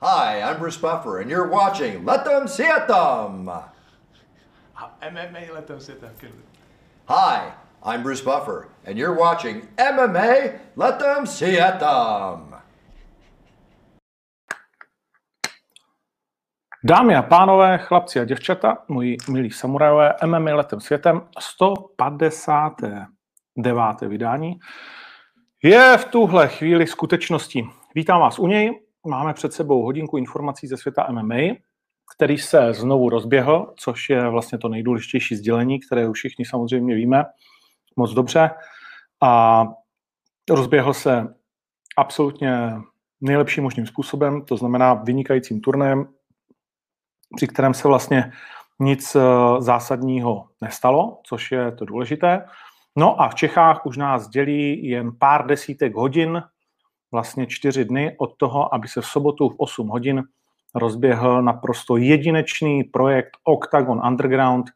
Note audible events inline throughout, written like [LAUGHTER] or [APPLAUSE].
Hi, I'm Bruce Buffer, and you're watching Let Them See It Them. MMA let them sit there. Good. Hi, I'm Bruce Buffer, and you're watching MMA Let Them See It Them. Dámy a pánové, chlapci a děvčata, moji milí samurajové, MMA letem světem, 159. vydání je v tuhle chvíli skutečností. Vítám vás u něj, máme před sebou hodinku informací ze světa MMA, který se znovu rozběhl, což je vlastně to nejdůležitější sdělení, které už všichni samozřejmě víme moc dobře. A rozběhl se absolutně nejlepším možným způsobem, to znamená vynikajícím turnajem, při kterém se vlastně nic eh, zásadního nestalo, což je to důležité. No a v Čechách už nás dělí jen pár desítek hodin, vlastně čtyři dny od toho, aby se v sobotu v 8 hodin rozběhl naprosto jedinečný projekt Octagon Underground,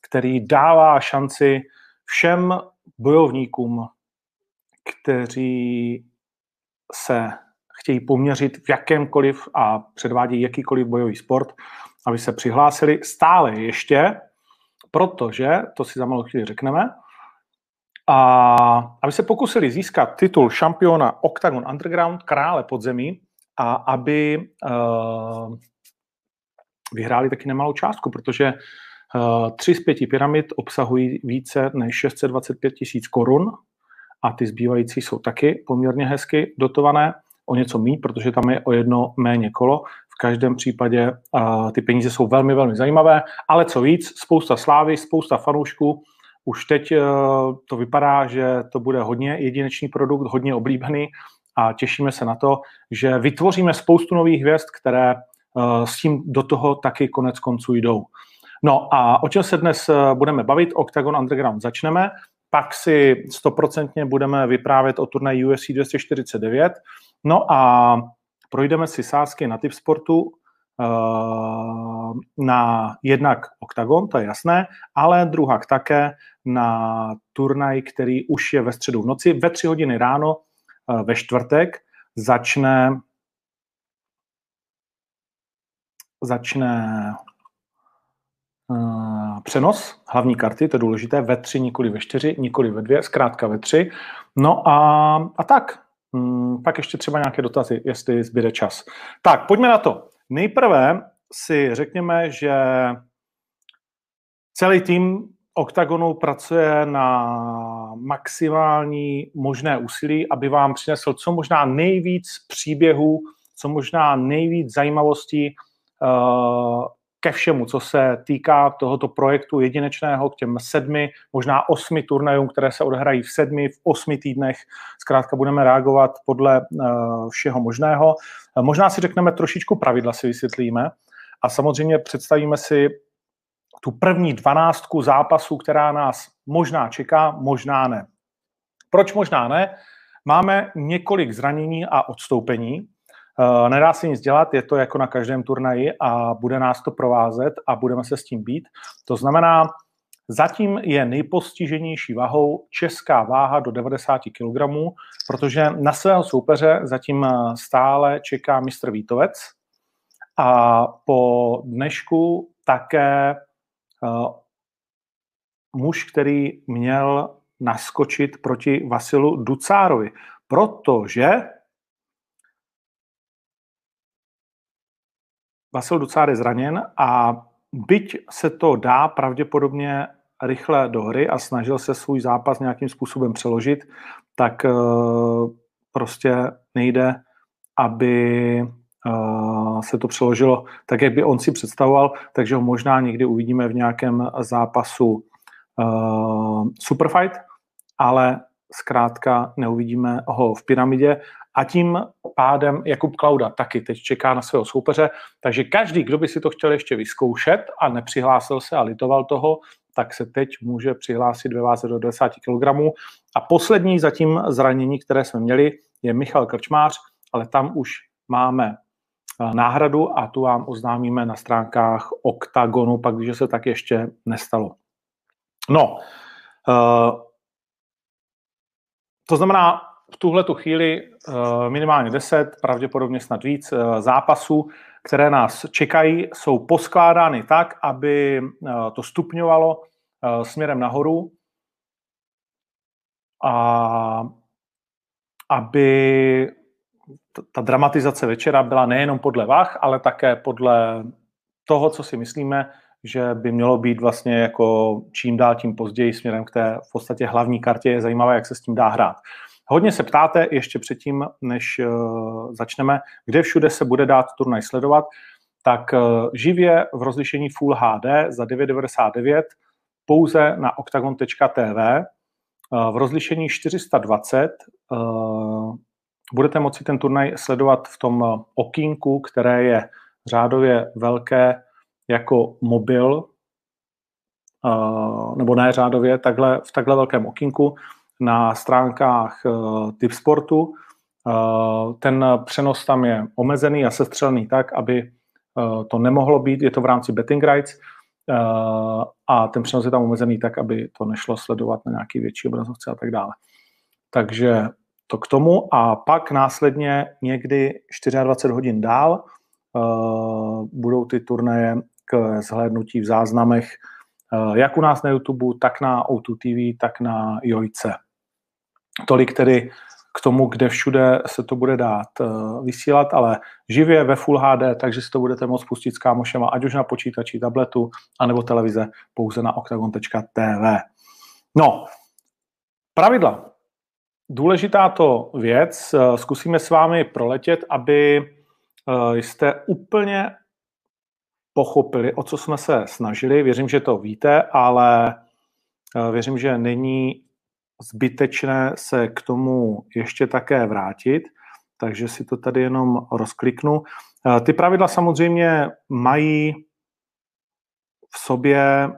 který dává šanci všem bojovníkům, kteří se chtějí poměřit v jakémkoliv a předvádějí jakýkoliv bojový sport, aby se přihlásili stále ještě, protože, to si za malou chvíli řekneme, a aby se pokusili získat titul šampiona Octagon Underground, krále podzemí, a aby uh, vyhráli taky nemalou částku, protože uh, tři z pěti pyramid obsahují více než 625 tisíc korun a ty zbývající jsou taky poměrně hezky dotované, o něco méně, protože tam je o jedno méně kolo. V každém případě uh, ty peníze jsou velmi, velmi zajímavé, ale co víc, spousta slávy, spousta fanoušků, už teď to vypadá, že to bude hodně jedinečný produkt, hodně oblíbený a těšíme se na to, že vytvoříme spoustu nových hvězd, které s tím do toho taky konec konců jdou. No a o čem se dnes budeme bavit? Octagon Underground začneme, pak si stoprocentně budeme vyprávět o turnaji UFC 249, no a projdeme si sázky na typ sportu, na jednak OKTAGON, to je jasné, ale druhak také na turnaj, který už je ve středu v noci. Ve tři hodiny ráno eh, ve čtvrtek začne začne uh, přenos hlavní karty, to je důležité, ve tři, nikoli ve čtyři, nikoli ve dvě, zkrátka ve tři. No a, a tak, hmm, pak ještě třeba nějaké dotazy, jestli zbyde čas. Tak, pojďme na to. Nejprve si řekněme, že celý tým OKTAGONu pracuje na maximální možné úsilí, aby vám přinesl co možná nejvíc příběhů, co možná nejvíc zajímavostí uh, ke všemu, co se týká tohoto projektu jedinečného k těm sedmi, možná osmi turnajům, které se odehrají v sedmi, v osmi týdnech. Zkrátka budeme reagovat podle uh, všeho možného. Uh, možná si řekneme trošičku pravidla, si vysvětlíme. A samozřejmě představíme si tu první dvanáctku zápasů, která nás možná čeká, možná ne. Proč možná ne? Máme několik zranění a odstoupení. Eh, nedá se nic dělat, je to jako na každém turnaji a bude nás to provázet a budeme se s tím být. To znamená, zatím je nejpostiženější váhou česká váha do 90 kg, protože na svého soupeře zatím stále čeká mistr Vítovec, a po dnešku také muž, který měl naskočit proti Vasilu Ducárovi, protože Vasil Ducár je zraněn a byť se to dá pravděpodobně rychle do hry a snažil se svůj zápas nějakým způsobem přeložit, tak uh, prostě nejde, aby se to přeložilo tak, jak by on si představoval, takže ho možná někdy uvidíme v nějakém zápasu uh, Superfight, ale zkrátka neuvidíme ho v pyramidě a tím pádem Jakub Klauda taky teď čeká na svého soupeře, takže každý, kdo by si to chtěl ještě vyzkoušet a nepřihlásil se a litoval toho, tak se teď může přihlásit ve váze do 20 kg. A poslední zatím zranění, které jsme měli, je Michal Krčmář, ale tam už máme náhradu a tu vám oznámíme na stránkách OKTAGONu, pak když se tak ještě nestalo. No, uh, to znamená, v tuhle tu chvíli minimálně 10, pravděpodobně snad víc zápasů, které nás čekají, jsou poskládány tak, aby to stupňovalo směrem nahoru a aby ta dramatizace večera byla nejenom podle vach, ale také podle toho, co si myslíme, že by mělo být vlastně jako čím dál tím později směrem k té v podstatě hlavní kartě. Je zajímavé, jak se s tím dá hrát. Hodně se ptáte ještě předtím, než uh, začneme, kde všude se bude dát turnaj sledovat. Tak uh, živě v rozlišení Full HD za 9,99 pouze na octagon.tv uh, v rozlišení 420 budete moci ten turnaj sledovat v tom okýnku, které je řádově velké jako mobil, nebo ne řádově, takhle, v takhle velkém okýnku na stránkách typ sportu. Ten přenos tam je omezený a sestřelený tak, aby to nemohlo být, je to v rámci betting rights, a ten přenos je tam omezený tak, aby to nešlo sledovat na nějaký větší obrazovce a tak dále. Takže to k tomu a pak následně někdy 24 hodin dál uh, budou ty turnaje k zhlédnutí v záznamech uh, jak u nás na YouTube, tak na O2 TV, tak na Jojce. Tolik tedy k tomu, kde všude se to bude dát uh, vysílat, ale živě ve Full HD, takže si to budete moct pustit s kámošema, ať už na počítači, tabletu, anebo televize pouze na octagon.tv. No, pravidla důležitá to věc. Eh, zkusíme s vámi proletět, aby eh, jste úplně pochopili, o co jsme se snažili. Věřím, že to víte, ale eh, věřím, že není zbytečné se k tomu ještě také vrátit, takže si to tady jenom rozkliknu. Ty pravidla samozřejmě mají v sobě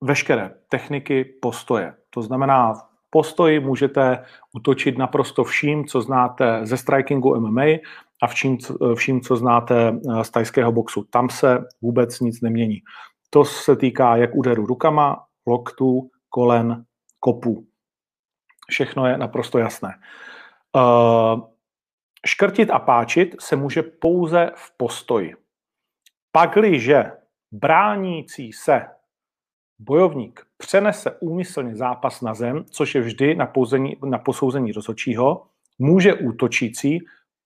veškeré techniky postoje. To znamená, postoji můžete utočit naprosto vším, co znáte ze strikingu MMA a vším, vším co znáte eh, z tajského boxu. Tam se vůbec nic nemění. To se týká jak úderu rukama, loktů, kolen, kopů. Všechno je naprosto jasné. Uh, škrtit a páčit se může pouze v postoji. Pakliže bránící se bojovník přenese úmyslně zápas na zem, což je vždy na, pouzení, na posouzení rozhodčího, může útočící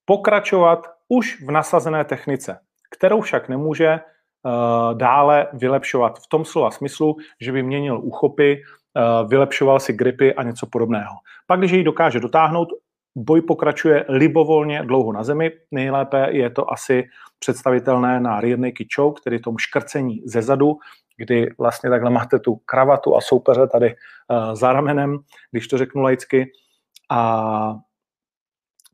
pokračovat už v nasazené technice, kterou však nemůže uh, dále vylepšovat v tom slova smyslu, že by měnil úchopy, uh, vylepšoval si gripy a něco podobného. Pak, když ji dokáže dotáhnout, boj pokračuje libovolně dlouho na zemi. Nejlépe je to asi představitelné na rear naked choke, tedy tom škrcení ze zadu, kdy vlastně takhle máte tu kravatu a soupeře tady uh, za ramenem, když to řeknu laicky, a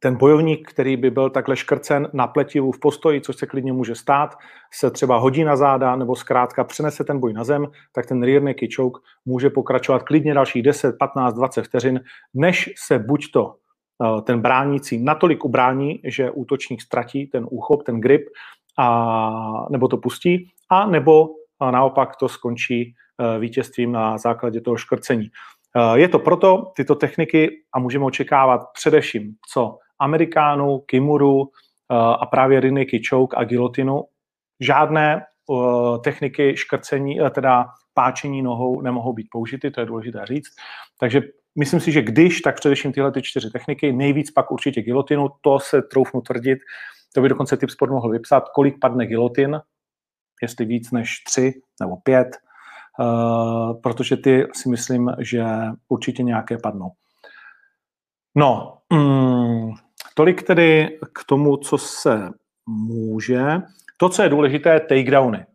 ten bojovník, který by byl takhle škrcen na pletivu v postoji, což se klidně může stát, se třeba hodí na záda nebo zkrátka přenese ten boj na zem, tak ten rear naked choke může pokračovat klidně dalších 10, 15, 20 vteřin, než se buď to eh, ten bránící natolik ubrání, že útočník ztratí ten úchop, ten grip, a, nebo to pustí, a nebo a naopak to skončí eh, vítězstvím na základě toho škrcení. Eh, je to proto tyto techniky a můžeme očekávat především co Amerikánů, Kimuru eh, a právě Rinniky Choke a Gilotinu. Žádné techniky škrcení, teda páčení nohou nemohou být použity, to je důležité říct. Takže myslím si, že když, tak především tyhle ty čtyři techniky, nejvíc pak určitě gilotinu, to se troufnu tvrdit, to by dokonce typ sport mohl vypsat, kolik padne gilotin jestli víc než tři nebo pět, uh, protože ty si myslím, že určitě nějaké padnou. No, mm, tolik tedy k tomu, co se může. To, co je důležité, takedowny.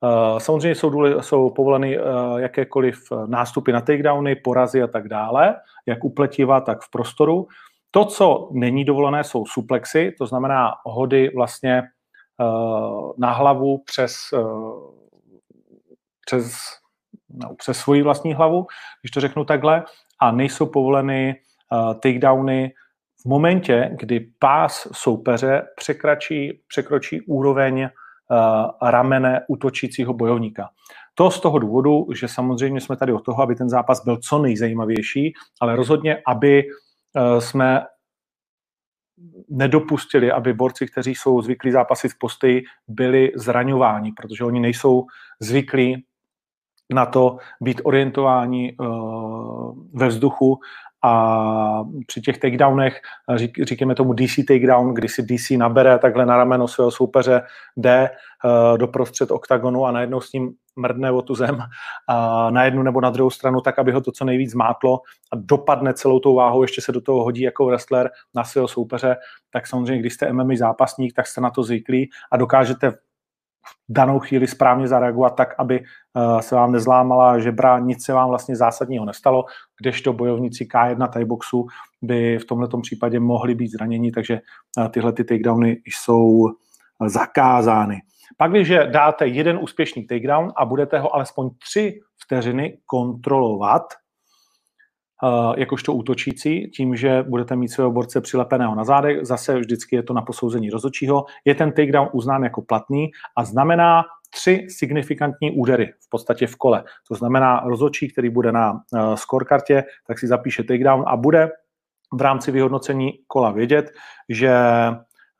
Uh, samozřejmě jsou, důle, jsou povoleny uh, jakékoliv nástupy na takedowny, porazy a tak dále, jak upletiva, tak v prostoru. To, co není dovolené, jsou suplexy, to znamená hody vlastně Eh, na hlavu přes, eh, přes, no, přes svoji vlastní hlavu, když to řeknu takhle, a nejsou povoleny uh, takedowny v momentě, kdy pás soupeře překračí, překročí úroveň ramene útočícího bojovníka. To z toho důvodu, že samozřejmě jsme tady od toho, aby ten zápas byl co nejzajímavější, ale rozhodně, aby jsme nedopustili, aby borci, kteří jsou zvyklí zápasit v postoji, byli zraňováni, protože oni nejsou zvyklí na to být orientováni uh, ve vzduchu. A při těch takedownech, řík, říkáme tomu DC takedown, kdy si DC nabere takhle na rameno svého soupeře, jde uh, do prostřed oktagonu a najednou s ním mrdne o tu zem uh, na jednu nebo na druhou stranu, tak aby ho to co nejvíc zmátlo a dopadne celou tou váhou, ještě se do toho hodí jako wrestler na svého soupeře, tak samozřejmě, když jste MMA zápasník, tak jste na to zvyklí a dokážete danou chvíli správně zareagovat tak, aby uh, se vám nezlámala žebra, nic se vám vlastně zásadního nestalo, kdežto bojovníci K1 Thaiboxu by v tomto případě mohli být zraněni, takže uh, tyhle ty takedowny jsou zakázány. Pak, když dáte jeden úspěšný takedown a budete ho alespoň tři vteřiny kontrolovat, Eh, jakožto útočící, tím, že budete mít svého borce přilepeného na zádech, zase vždycky je to na posouzení rozočího, je ten takedown uznán jako platný a znamená tři signifikantní údery v podstatě v kole. To znamená rozočí, který bude na uh, scorekartě, tak si zapíše takedown a bude v rámci vyhodnocení kola vědět, že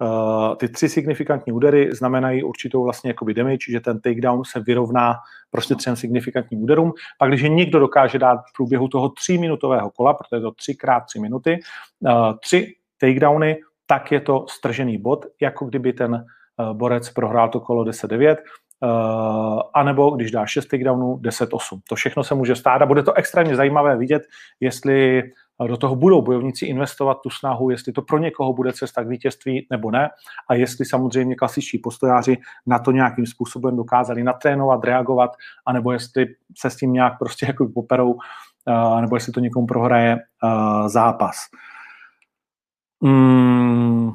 Uh, ty tři signifikantní údery znamenají určitou vlastně jakoby damage, že ten takedown se vyrovná prostě třem signifikantním úderům. Pak, když někdo dokáže dát v průběhu toho tříminutového kola, protože je to třikrát tři minuty, uh, tři takedowny, tak je to stržený bod, jako kdyby ten uh, borec prohrál to kolo 10-9, Uh, anebo když dá 6 takedownů, 10-8. To všechno se může stát a bude to extrémně zajímavé vidět, jestli do toho budou bojovníci investovat tu snahu, jestli to pro někoho bude cesta k vítězství nebo ne a jestli samozřejmě klasičtí postojáři na to nějakým způsobem dokázali natrénovat, reagovat, anebo jestli se s tím nějak prostě jako poperou, nebo jestli to někomu prohraje zápas. Hmm.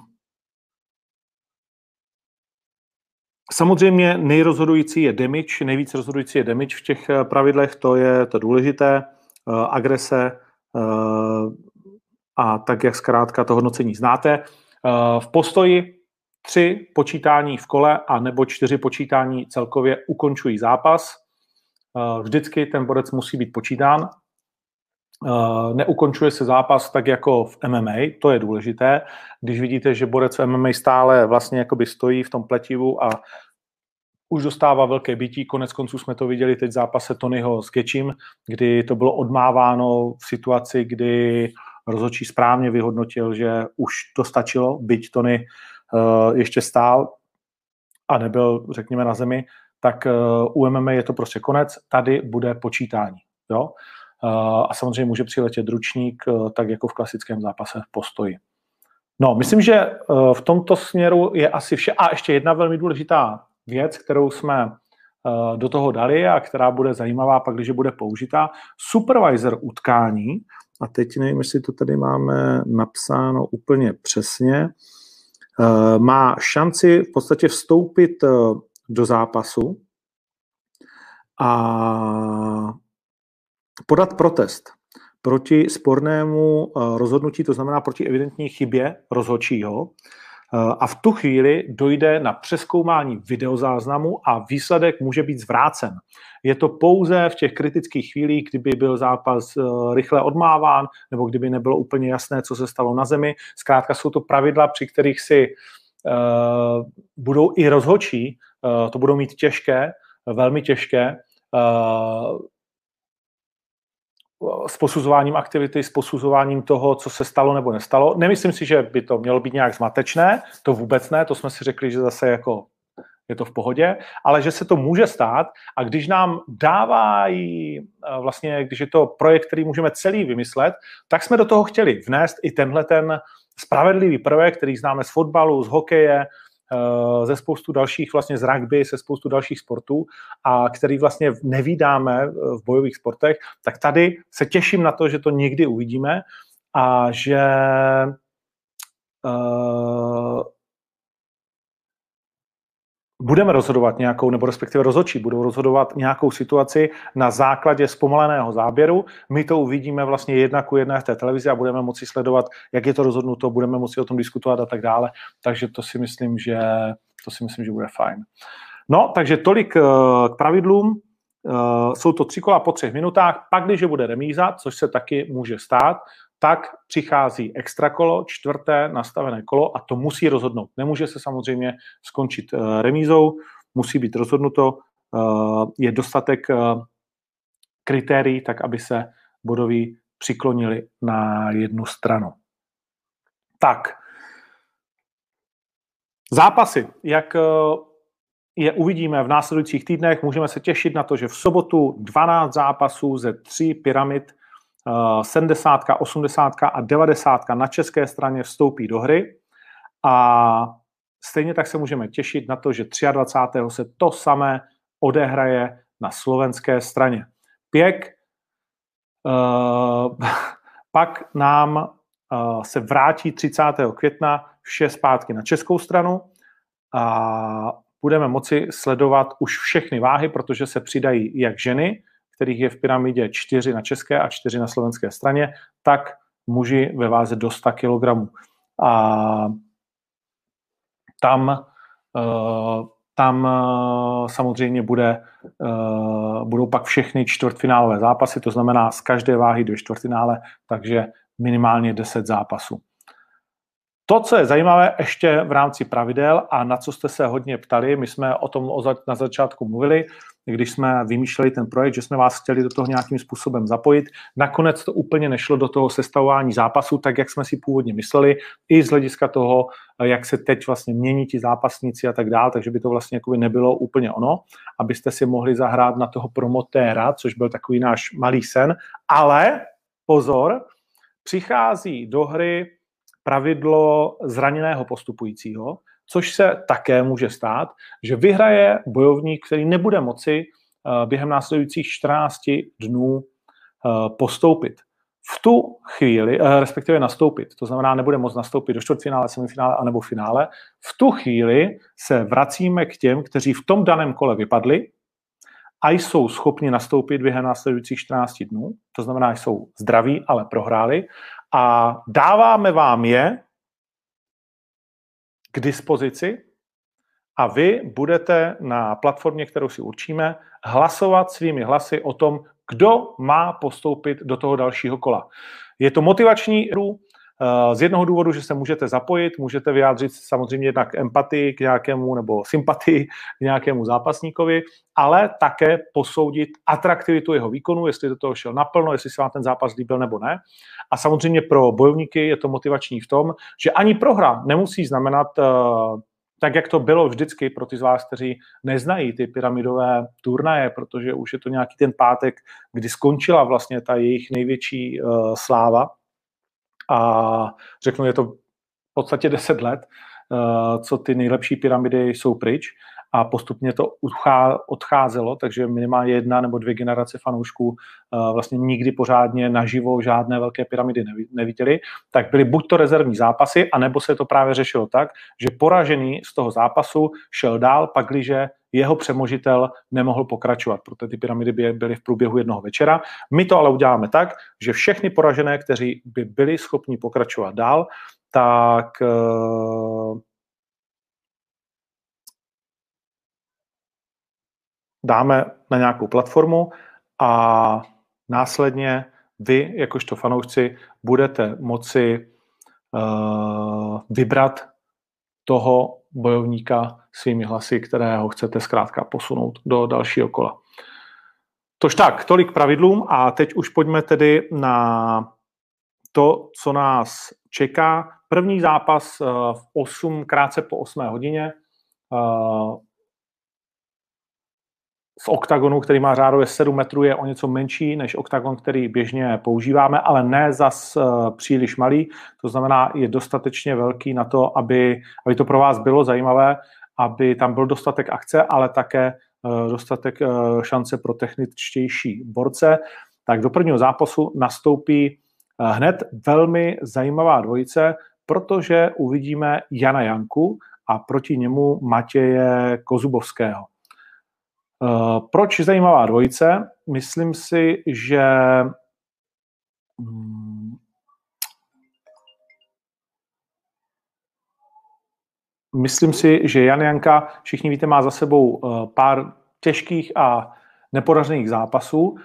Samozřejmě nejrozhodující je damage, nejvíc rozhodující je damage v těch pravidlech, to je to důležité, agrese, a tak, jak zkrátka to hodnocení znáte. V postoji tři počítání v kole a nebo čtyři počítání celkově ukončují zápas. Vždycky ten borec musí být počítán. Neukončuje se zápas tak jako v MMA, to je důležité. Když vidíte, že borec v MMA stále vlastně jakoby stojí v tom pletivu a už dostává velké bytí. Konec konců jsme to viděli teď v zápase Tonyho s Gečím, kdy to bylo odmáváno v situaci, kdy rozhodčí správně vyhodnotil, že už to stačilo, byť Tony uh, ještě stál a nebyl, řekněme, na zemi, tak uh, u MMA je to prostě konec, tady bude počítání. Jo? Uh, a samozřejmě může přiletět dručník, uh, tak jako v klasickém zápase v postoji. No, myslím, že v tomto směru je asi vše. A ještě jedna velmi důležitá věc, kterou jsme eh, do toho dali a která bude zajímavá pak, když bude použitá. Supervisor utkání, a teď nevím, jestli to tady máme napsáno úplně přesně, eh, má šanci v podstatě vstoupit eh, do zápasu a podat protest proti spornému rozhodnutí, to znamená proti evidentní chybě rozhodčího, a v tu chvíli dojde na přeskoumání videozáznamu a výsledek může být zvrácen. Je to pouze v těch kritických chvílích, kdyby byl zápas eh, rychle odmáván, nebo kdyby nebylo úplně jasné, co se stalo na zemi. Zkrátka jsou to pravidla, při kterých si uh, budou i rozhočí, uh, to budou mít těžké, velmi těžké, uh, s posuzováním aktivity, s posuzováním toho, co se stalo nebo nestalo. Nemyslím si, že by to mělo být nějak zmatečné, to vůbec ne, to jsme si řekli, že zase jako je to v pohodě, ale že se to může stát a když nám dávají, vlastně, když je to projekt, který můžeme celý vymyslet, tak jsme do toho chtěli vnést i tenhle ten spravedlivý prvek, který známe z fotbalu, z hokeje, Eh, ze spoustu dalších, vlastně z rugby, se spoustu dalších sportů a který vlastně nevídáme eh, v bojových sportech, tak tady se těším na to, že to někdy uvidíme a že uh, budeme rozhodovat nějakou, nebo respektive rozhodčí budou rozhodovat nějakou situaci na základě zpomaleného záběru. My to uvidíme vlastně jedna ku jedné v té televizi a budeme moci sledovat, jak je to rozhodnuto, budeme moci o tom diskutovat a tak dále. Takže to si myslím, že, to si myslím, že bude fajn. No, takže tolik eh, k pravidlům. Eh, jsou to tři kola po třech minutách, pak když bude remíza, což se taky může stát, tak přichází extra kolo, čtvrté nastavené kolo a to musí rozhodnout. Nemůže se samozřejmě skončit eh, remízou, musí být rozhodnuto, eh, je dostatek eh, kritérií, tak aby se bodoví přiklonili na jednu stranu. Tak, zápasy, jak je uvidíme v následujících týdnech, můžeme se těšit na to, že v sobotu 12 zápasů ze tří pyramid 70, 80 a 90 na české straně vstoupí do hry a stejně tak se můžeme těšit na to, že 23. se to samé odehraje na slovenské straně. Pěk, uh, [LAUGHS] pak nám uh, se vrátí 30. května vše zpátky na českou stranu a budeme moci sledovat už všechny váhy, protože se přidají jak ženy, kterých je v pyramidě 4 na české a 4 na slovenské straně, tak muži ve váze do 100 kg. A tam, eh, tam eh, samozřejmě bude, eh, budou pak všechny čtvrtfinálové zápasy, to znamená z každé váhy do čtvrtfinále, takže minimálně 10 zápasů. To, co je zajímavé ještě v rámci pravidel a na co jste se hodně ptali, my jsme o tom na začátku mluvili, když jsme vymýšleli ten projekt, že jsme vás chtěli do toho nějakým způsobem zapojit. Nakonec to úplně nešlo do toho sestavování zápasu, tak jak jsme si původně mysleli, i z hlediska toho, jak se teď vlastně mění ti zápasníci a tak dále, takže by to vlastně jakoby nebylo úplně ono, abyste si mohli zahrát na toho promotéra, což byl takový náš malý sen, ale pozor, přichází do hry pravidlo zraněného postupujícího, což se také může stát, že vyhraje bojovník, který nebude moci eh, během následujících 14 dnů eh, postoupit. V tu chvíli, eh, respektive nastoupit, to znamená, nebude moct nastoupit do čtvrtfinále, semifinále anebo finále, v tu chvíli se vracíme k těm, kteří v tom daném kole vypadli a jsou schopni nastoupit během následujících 14 dnů, to znamená, jsou zdraví, ale prohráli a dáváme vám je k dispozici a vy budete na platformě, kterou si určíme, hlasovat svými hlasy o tom, kdo má postoupit do toho dalšího kola. Je to motivační hru, z jednoho důvodu, že se můžete zapojit, můžete vyjádřit samozřejmě jednak empatii k nějakému nebo sympatii k nějakému zápasníkovi, ale také posoudit atraktivitu jeho výkonu, jestli do toho šel naplno, jestli se vám ten zápas líbil nebo ne. A samozřejmě pro bojovníky je to motivační v tom, že ani prohra nemusí znamenat eh, tak, jak to bylo vždycky pro ty z vás, kteří neznají ty pyramidové turnaje, protože už je to nějaký ten pátek, kdy skončila vlastně ta jejich největší uh, sláva, a řeknu, je to v podstatě 10 let, eh, co ty nejlepší pyramidy jsou pryč a postupně to odcházelo, takže minimálně jedna nebo dvě generace fanoušků eh, vlastně nikdy pořádně naživo žádné velké pyramidy neviděli, tak byly buď to rezervní zápasy, anebo se to právě řešilo tak, že poražený z toho zápasu šel dál, pakliže jeho přemožitel nemohl pokračovat, protože ty pyramidy by byly v průběhu jednoho večera. My to ale uděláme tak, že všechny poražené, kteří by byli schopni pokračovat dál, tak dáme na nějakou platformu a následně vy, jakožto fanoušci, budete moci uh, vybrat toho bojovníka svými hlasy, kterého chcete zkrátka posunout do dalšího kola. Tož tak, tolik pravidlům a teď už pojďme tedy na to, co nás čeká. První zápas eh, v 8, krátce po 8 hodině z oktagonu, který má řádově 7 metrů, je o něco menší než oktagon, který běžně používáme, ale ne zas eh, příliš malý. To znamená, je dostatečně velký na to, aby, aby to pro vás bylo zajímavé, aby tam byl dostatek akce, ale také eh, dostatek eh, šance pro techničtější borce. Tak do prvního zápasu nastoupí hned velmi zajímavá dvojice, protože uvidíme Jana Janku a proti němu Matěje Kozubovského. Eh, proč zajímavá dvojice? Myslím si, že mm, Myslím si, že Jan Janka, všichni víte, má za sebou eh, pár těžkých a nepodařených zápasů.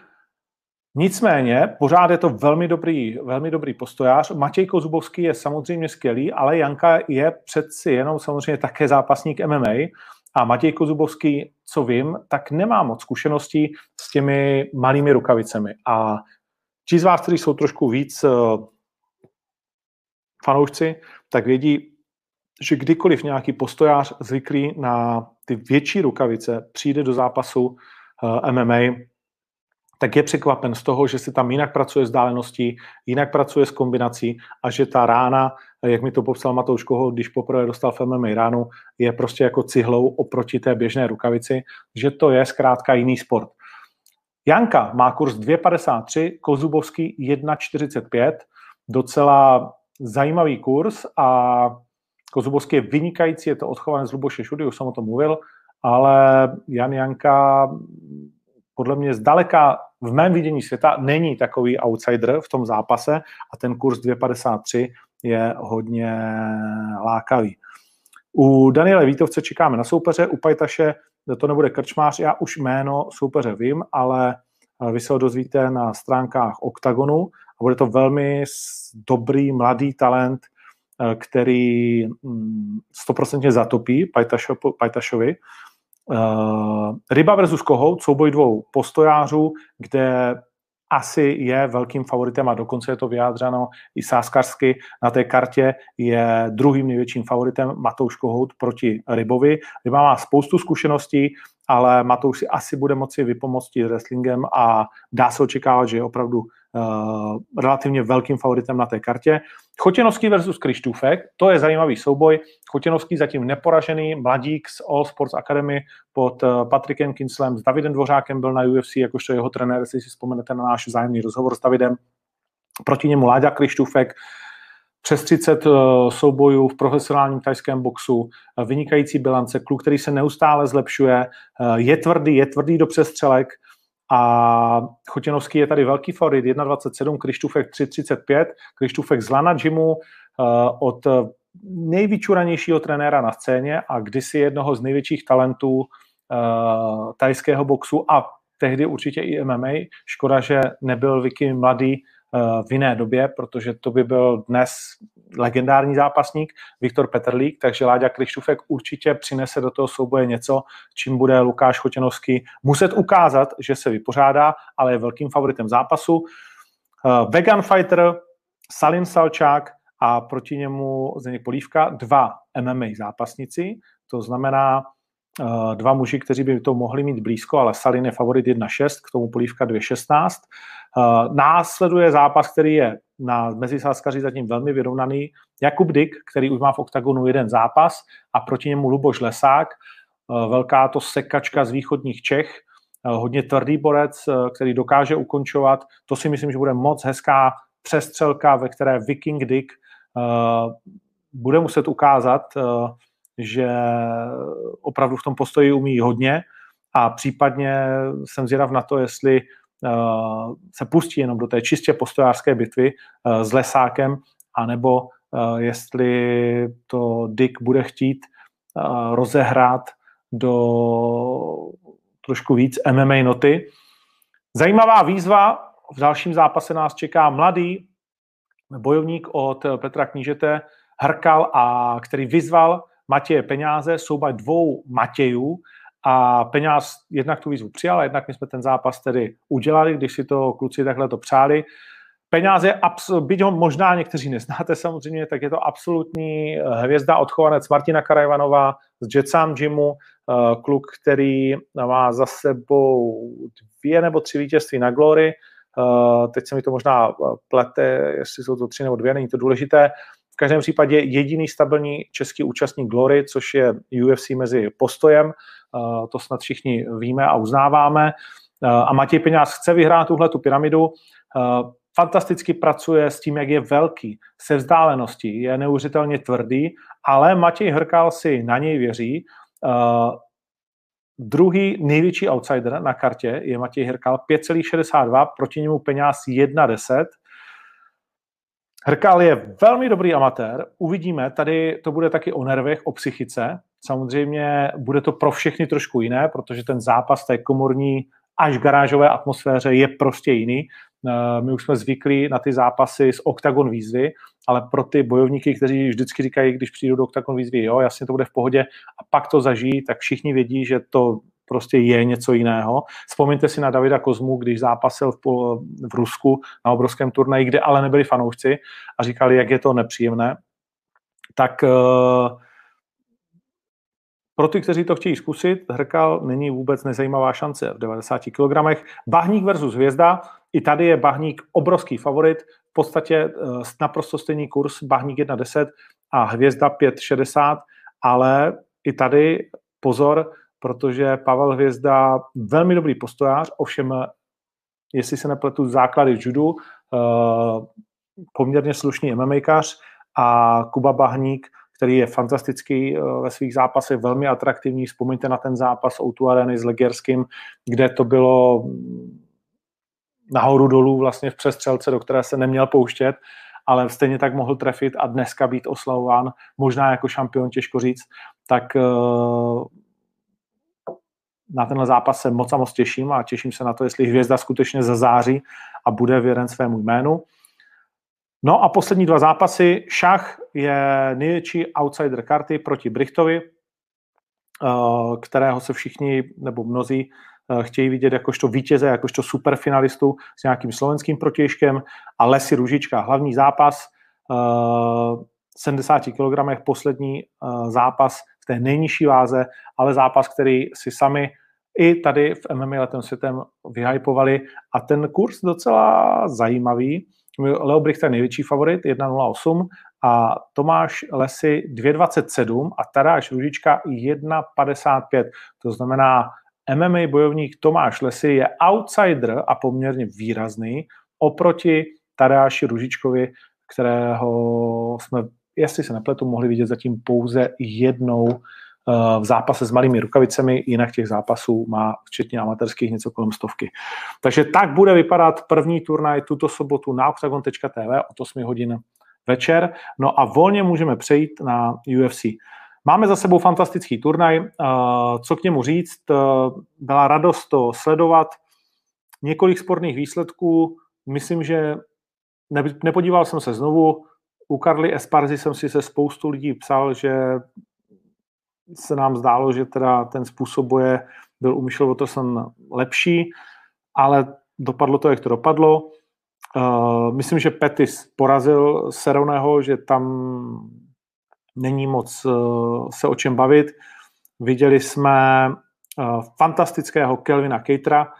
Nicméně, pořád je to velmi dobrý, velmi dobrý postojář. Matěj Kozubovský je samozřejmě skvělý, ale Janka je přeci jenom samozřejmě také zápasník MMA a Matěj Kozubovský, co vím, tak nemá moc zkušeností s těmi malými rukavicemi. A ti z vás, kteří jsou trošku víc uh, fanoušci, tak vědí, že kdykoliv nějaký postojář zvyklý na ty větší rukavice přijde do zápasu eh, MMA, tak je překvapen z toho, že se tam jinak pracuje s dáleností, jinak pracuje s kombinací a že ta rána, jak mi to popsal Matouš Koho, když poprvé dostal v MMA ránu, je prostě jako cihlou oproti té běžné rukavici, že to je zkrátka jiný sport. Janka má kurz 2,53, Kozubovský 1,45, docela zajímavý kurz a Kozubovský je vynikající, je to odchované z Luboše Šudy, už jsem o tom mluvil, ale Jan Janka podle mě zdaleka v mém vidění světa není takový outsider v tom zápase a ten kurz 2,53 je hodně lákavý. U Daniele Vítovce čekáme na soupeře, u Pajtaše to nebude krčmář, já už jméno soupeře vím, ale vy se ho dozvíte na stránkách OKTAGONu a bude to velmi dobrý, mladý talent, který 100% mm, zatopí Pajtašovi Uh, Ryba versus Kohout, souboj dvou postojářů, kde asi je velkým favoritem a dokonce je to vyjádřeno i sáskarsky na té kartě, je druhým největším favoritem Matouš Kohout proti Rybovi. Ryba má spoustu zkušeností, ale Matouš si asi bude moci vypomoct s wrestlingem a dá se očekávat, že je opravdu uh, relativně velkým favoritem na té kartě. Chotěnovský versus Krištůfek, to je zajímavý souboj. Chotěnovský zatím neporažený, mladík z All Sports Academy pod uh, Patrikem Kinslem, s Davidem Dvořákem byl na UFC, jakožto jeho trenér, jestli si vzpomenete na náš zájemný rozhovor s Davidem. Proti němu Láďa Krištůfek, přes 30 soubojů v profesionálním tajském boxu, vynikající bilance, kluk, který se neustále zlepšuje, je tvrdý, je tvrdý do přestřelek, a Chotěnovský je tady velký favorit 1,27, Krištůfek 3,35, Krištůfek z Lana Jimu od nejvyčuranějšího trenéra na scéně a kdysi jednoho z největších talentů tajského boxu a tehdy určitě i MMA. Škoda, že nebyl Vicky mladý v jiné době, protože to by byl dnes legendární zápasník Viktor Petrlík, takže Láďa Krištufek určitě přinese do toho souboje něco, čím bude Lukáš Chotěnovský muset ukázat, že se vypořádá, ale je velkým favoritem zápasu. Uh, vegan Fighter, Salim Salčák a proti němu Zdeněk Polívka, dva MMA zápasníci, to znamená dva muži, kteří by to mohli mít blízko, ale Salin je favorit 1-6, k tomu Polívka 2-16. Uh, následuje zápas, který je na mezisáskaři zatím velmi vyrovnaný. Jakub Dyk, který už má v oktagonu jeden zápas a proti němu Luboš Lesák, uh, velká to sekačka z východních Čech, hodně tvrdý borec, který dokáže ukončovat. To si myslím, že bude moc hezká přestřelka, ve které Viking Dick bude muset ukázat, že opravdu v tom postoji umí hodně a případně jsem zvědav na to, jestli uh, se pustí jenom do té čistě postojářské bitvy uh, s lesákem, anebo uh, jestli to Dick bude chtít rozehrát do trošku víc MMA noty. Zajímavá výzva, v dalším zápase nás čeká mladý bojovník od Petra Knížete, Hrkal, a který vyzval Matěje Peňáze, souboj dvou Matějů a Peňáz jednak tu výzvu přijal, jednak my jsme ten zápas tedy udělali, když si to kluci takhle to přáli. Peňáze, byť ho možná někteří neznáte samozřejmě, tak je to absolutní eh, hvězda odchovanec Martina Karajvanova z Jetsam Gymu, eh, kluk, který má za sebou dvě nebo tři vítězství na Glory, eh, teď se mi to možná plete, jestli jsou to tři nebo dvě, není to důležité, v každém případě jediný stabilní český účastník Glory, což je UFC mezi postojem, to snad všichni víme a uznáváme. A Matěj Peňáz chce vyhrát tuhle tu pyramidu. Fantasticky pracuje s tím, jak je velký, se vzdáleností, je neuvěřitelně tvrdý, ale Matěj Hrkal si na něj věří. Druhý největší outsider na kartě je Matěj Hrkal 5,62, proti němu peněz 1,10. Hrkal je velmi dobrý amatér, uvidíme, tady to bude taky o nervech, o psychice. Samozřejmě bude to pro všechny trošku jiné, protože ten zápas té komorní až garážové atmosféře je prostě jiný. Eh, my už jsme zvyklí na ty zápasy z Octagon výzvy, ale pro ty bojovníky, kteří vždycky říkají, když přijdou do Octagon výzvy, jo, jasně to bude v pohodě a pak to zažijí, tak všichni vědí, že to prostě je něco jiného. Vzpomeňte si na Davida Kozmu, když zápasil v, v Rusku na obrovském turnaji, kde ale nebyli fanoušci a říkali, jak je to nepříjemné. Tak uh, pro ty, kteří to chtějí zkusit, Hrkal není vůbec nezajímavá šance v 90 kg. Bahník versus Hvězda, i tady je Bahník obrovský favorit, v podstatě eh, naprosto stejný kurz, Bahník 1,10 a Hvězda 5,60, ale i tady pozor, protože Pavel Hvězda velmi dobrý postojář, ovšem, jestli se nepletu, základy judu, eh, poměrně slušný MMAkař a Kuba Bahník který je fantastický eh, ve svých zápasech, velmi atraktivní. Vzpomeňte na ten zápas o Areny s Legerským, kde to bylo nahoru dolů vlastně v přestřelce, do které se neměl pouštět, ale stejně tak mohl trefit a dneska být oslavován, možná jako šampion, těžko říct, tak eh, na tenhle zápas se moc a moc těším a těším se na to, jestli hvězda skutečně zazáří a bude věren svému jménu. No a poslední dva zápasy. Šach je největší outsider karty proti Brichtovi, eh, kterého se všichni nebo mnozí eh, chtějí vidět jakožto vítěze, jakožto superfinalistu s nějakým slovenským protěžkem a Lesi Ružička. Hlavní zápas 70 eh, kg, poslední zápas v té nejnižší váze, ale zápas, který si sami i tady v MMA letem světem vyhypovali a ten kurz docela zajímavý. Leo Brichter největší favorit, 1.08 a Tomáš Lesy 2.27 a Taráš Ružička 1.55. To znamená, MMA bojovník Tomáš Lesy je outsider a poměrně výrazný oproti Taráši Ružičkovi, kterého jsme, jestli se nepletu, mohli vidět zatím pouze jednou Eh, v zápase s malými rukavicemi, jinak těch zápasů má včetně amatérských něco kolem stovky. Takže tak bude vypadat první turnaj tuto sobotu na octagon.tv od 8 hodin večer. No a volně můžeme přejít na UFC. Máme za sebou fantastický turnaj. Eh, co k němu říct? Eh, byla radost to sledovat. Několik sporných výsledků. Myslím, že nepodíval jsem se znovu. U Karly Esparzy jsem si se spoustu lidí psal, že se nám zdálo, že teda ten způsob boje byl u Michel Watterson lepší, ale dopadlo to, jak to dopadlo. Uh, myslím, že Petis porazil Seroneho, že tam není moc uh, se o čem bavit. Viděli jsme uh, fantastického Kelvina Catera,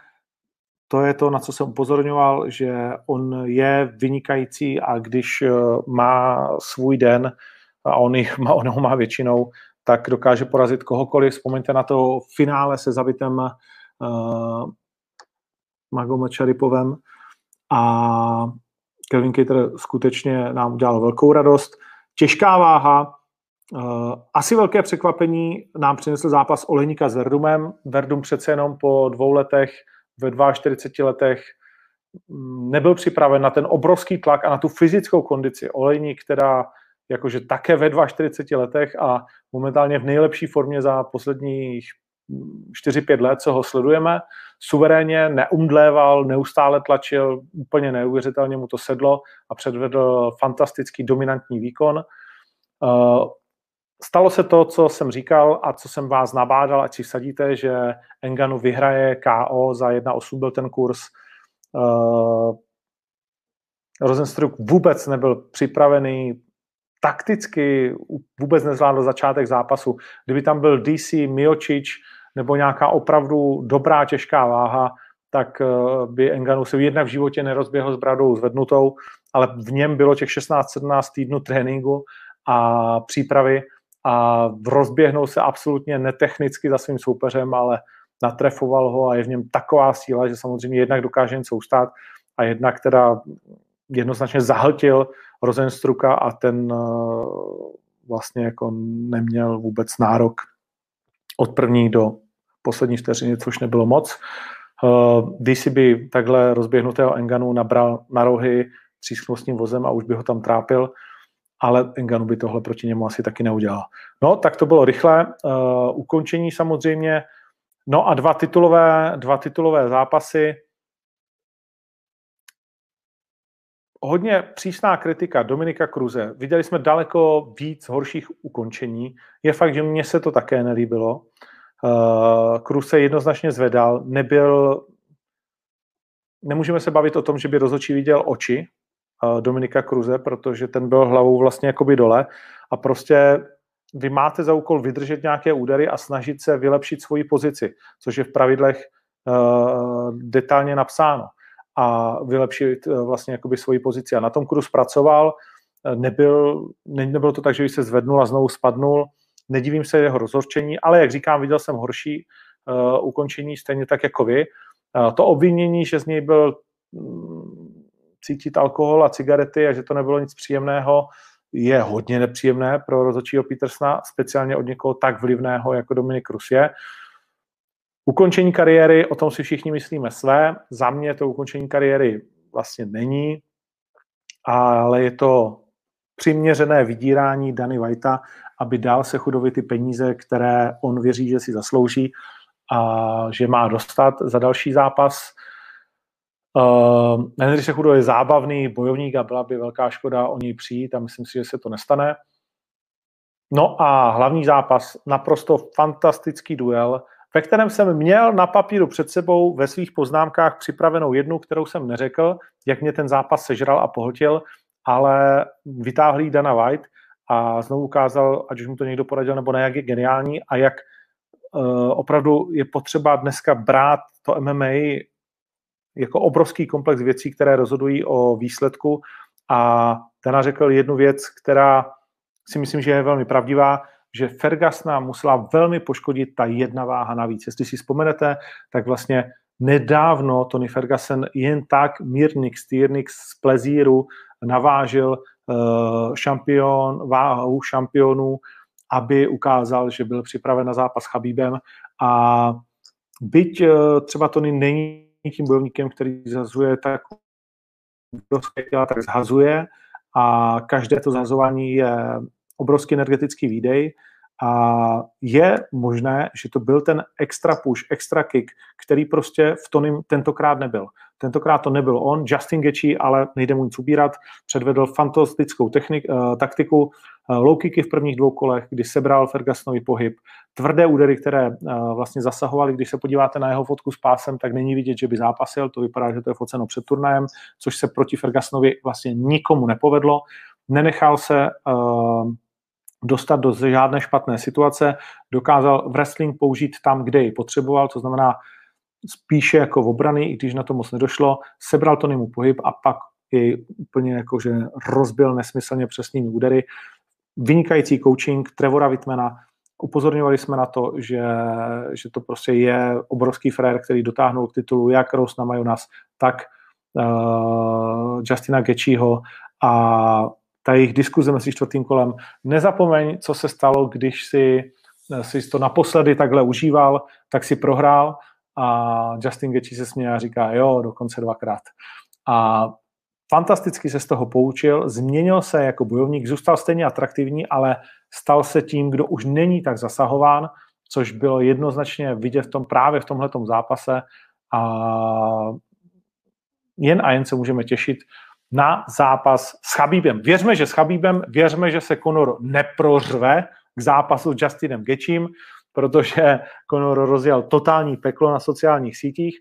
to je to, na co jsem upozorňoval, že on je vynikající a když má svůj den, a on, jich má, on ho má většinou, tak dokáže porazit kohokoliv. Vzpomeňte na to finále se zabitem uh, Magom Čaripovem a Kelvin Cater skutečně nám udělal velkou radost. Těžká váha, uh, asi velké překvapení nám přinesl zápas Olejníka s Verdumem. Verdum přece jenom po dvou letech, ve 42 letech mm, nebyl připraven na ten obrovský tlak a na tu fyzickou kondici. Olejník, která jakože také ve 42 letech a momentálně v nejlepší formě za posledních 4-5 let, co ho sledujeme. Suverénně neumdléval, neustále tlačil, úplně neuvěřitelně mu to sedlo a předvedl fantastický dominantní výkon. Stalo se to, co jsem říkal a co jsem vás nabádal, ať si vsadíte, že Enganu vyhraje KO za 1-8 byl ten kurz. Eh, Rosenstruck vůbec nebyl připravený, takticky vůbec nezvládl začátek zápasu. Kdyby tam byl DC, Miočič nebo nějaká opravdu dobrá těžká váha, tak eh, by Enganu se jednak v životě nerozběhl s bradou zvednutou, ale v něm bylo těch 16-17 týdnů tréninku a přípravy a rozběhnul se absolutně netechnicky za svým soupeřem, ale natrefoval ho a je v něm taková síla, že samozřejmě jednak dokáže něco ustát a jednak teda jednoznačně zahltil Rosenstruka a ten eh, vlastně jako neměl vůbec nárok od první do poslední vteřiny, což nebylo moc. Když si by takhle rozběhnutého Enganu nabral na rohy třísknostním vozem a už by ho tam trápil, ale Enganu by tohle proti němu asi taky neudělal. No, tak to bylo rychle. Uh, ukončení samozřejmě No a dva titulové, dva titulové zápasy. Hodně přísná kritika Dominika Kruze. Viděli jsme daleko víc horších ukončení. Je fakt, že mně se to také nelíbilo. Uh, Kruz se jednoznačně zvedal, nebyl nemůžeme se bavit o tom, že by rozhodčí viděl oči Dominika Kruze, protože ten byl hlavou vlastně jakoby dole a prostě vy máte za úkol vydržet nějaké údery a snažit se vylepšit svoji pozici, což je v pravidlech uh, detailně napsáno a vylepšit uh, vlastně jakoby svoji pozici. A na tom Kruz pracoval, nebyl, ne, nebylo to tak, že by se zvednul a znovu spadnul, nedivím se jeho rozhorčení, ale jak říkám, viděl jsem horší uh, ukončení stejně tak jako vy. Uh, to obvinění, že z něj byl um, cítit alkohol a cigarety a že to nebylo nic příjemného, je hodně nepříjemné pro rozhodčího Petersna, speciálně od někoho tak vlivného, jako Dominik Rus je. Ukončení kariéry, o tom si všichni myslíme své. Za mě to ukončení kariéry vlastně není, ale je to přiměřené vydírání Dany Vajta, aby dal se chudovi ty peníze, které on věří, že si zaslouží a že má dostat za další zápas. Uh, Henry Sechudo je zábavný bojovník a byla by velká škoda o něj přijít a myslím si, že se to nestane. No a hlavní zápas, naprosto fantastický duel, ve kterém jsem měl na papíru před sebou ve svých poznámkách připravenou jednu, kterou jsem neřekl, jak mě ten zápas sežral a pohltil, ale vytáhl Dana White a znovu ukázal, ať už mu to někdo poradil nebo ne, jak je geniální a jak uh, opravdu je potřeba dneska brát to MMA jako obrovský komplex věcí, které rozhodují o výsledku a Dana řekl jednu věc, která si myslím, že je velmi pravdivá, že Fergasna musela velmi poškodit ta jedna váha navíc. Jestli si vzpomenete, tak vlastně nedávno Tony Ferguson jen tak mírnik stýrnik z plezíru navážil uh, šampion, váhu šampionů, aby ukázal, že byl připraven na zápas s Chabíbem a byť uh, třeba Tony není tím bojovníkem, který zazuje tak tak zhazuje. A každé to zhazování je obrovský energetický výdej a je možné, že to byl ten extra push, extra kick, který prostě v Tonym tentokrát nebyl. Tentokrát to nebyl on, Justin Gaethje, ale nejde mu nic ubírat, předvedl fantastickou technik, uh, taktiku, uh, low kicky v prvních dvou kolech, kdy sebral Fergusonový pohyb, tvrdé údery, které uh, vlastně zasahovaly, když se podíváte na jeho fotku s pásem, tak není vidět, že by zápasil, to vypadá, že to je foceno před turnajem, což se proti Fergusonovi vlastně nikomu nepovedlo. Nenechal se uh, dostat do žádné špatné situace, dokázal wrestling použít tam, kde ji potřeboval, to znamená spíše jako v obrany, i když na to moc nedošlo, sebral to mu pohyb a pak jej úplně jakože rozbil nesmyslně přesnými údery. Vynikající coaching Trevora Whitmana, upozorňovali jsme na to, že, že to prostě je obrovský frér, který dotáhnul k titulu jak Rose na Majonas, tak uh, Justina Gečího a ta jejich diskuze mezi čtvrtým kolem. Nezapomeň, co se stalo, když si, si to naposledy takhle užíval, tak si prohrál a Justin Gaethje se směje a říká, jo, dokonce dvakrát. A fantasticky se z toho poučil, změnil se jako bojovník, zůstal stejně atraktivní, ale stal se tím, kdo už není tak zasahován, což bylo jednoznačně vidět v tom právě v tomhletom zápase a jen a jen se můžeme těšit na zápas s Chabíbem. Věřme, že s Chabíbem, věřme, že se Conor neprořve k zápasu s Justinem Gečím, protože Conor rozjel totální peklo na sociálních sítích,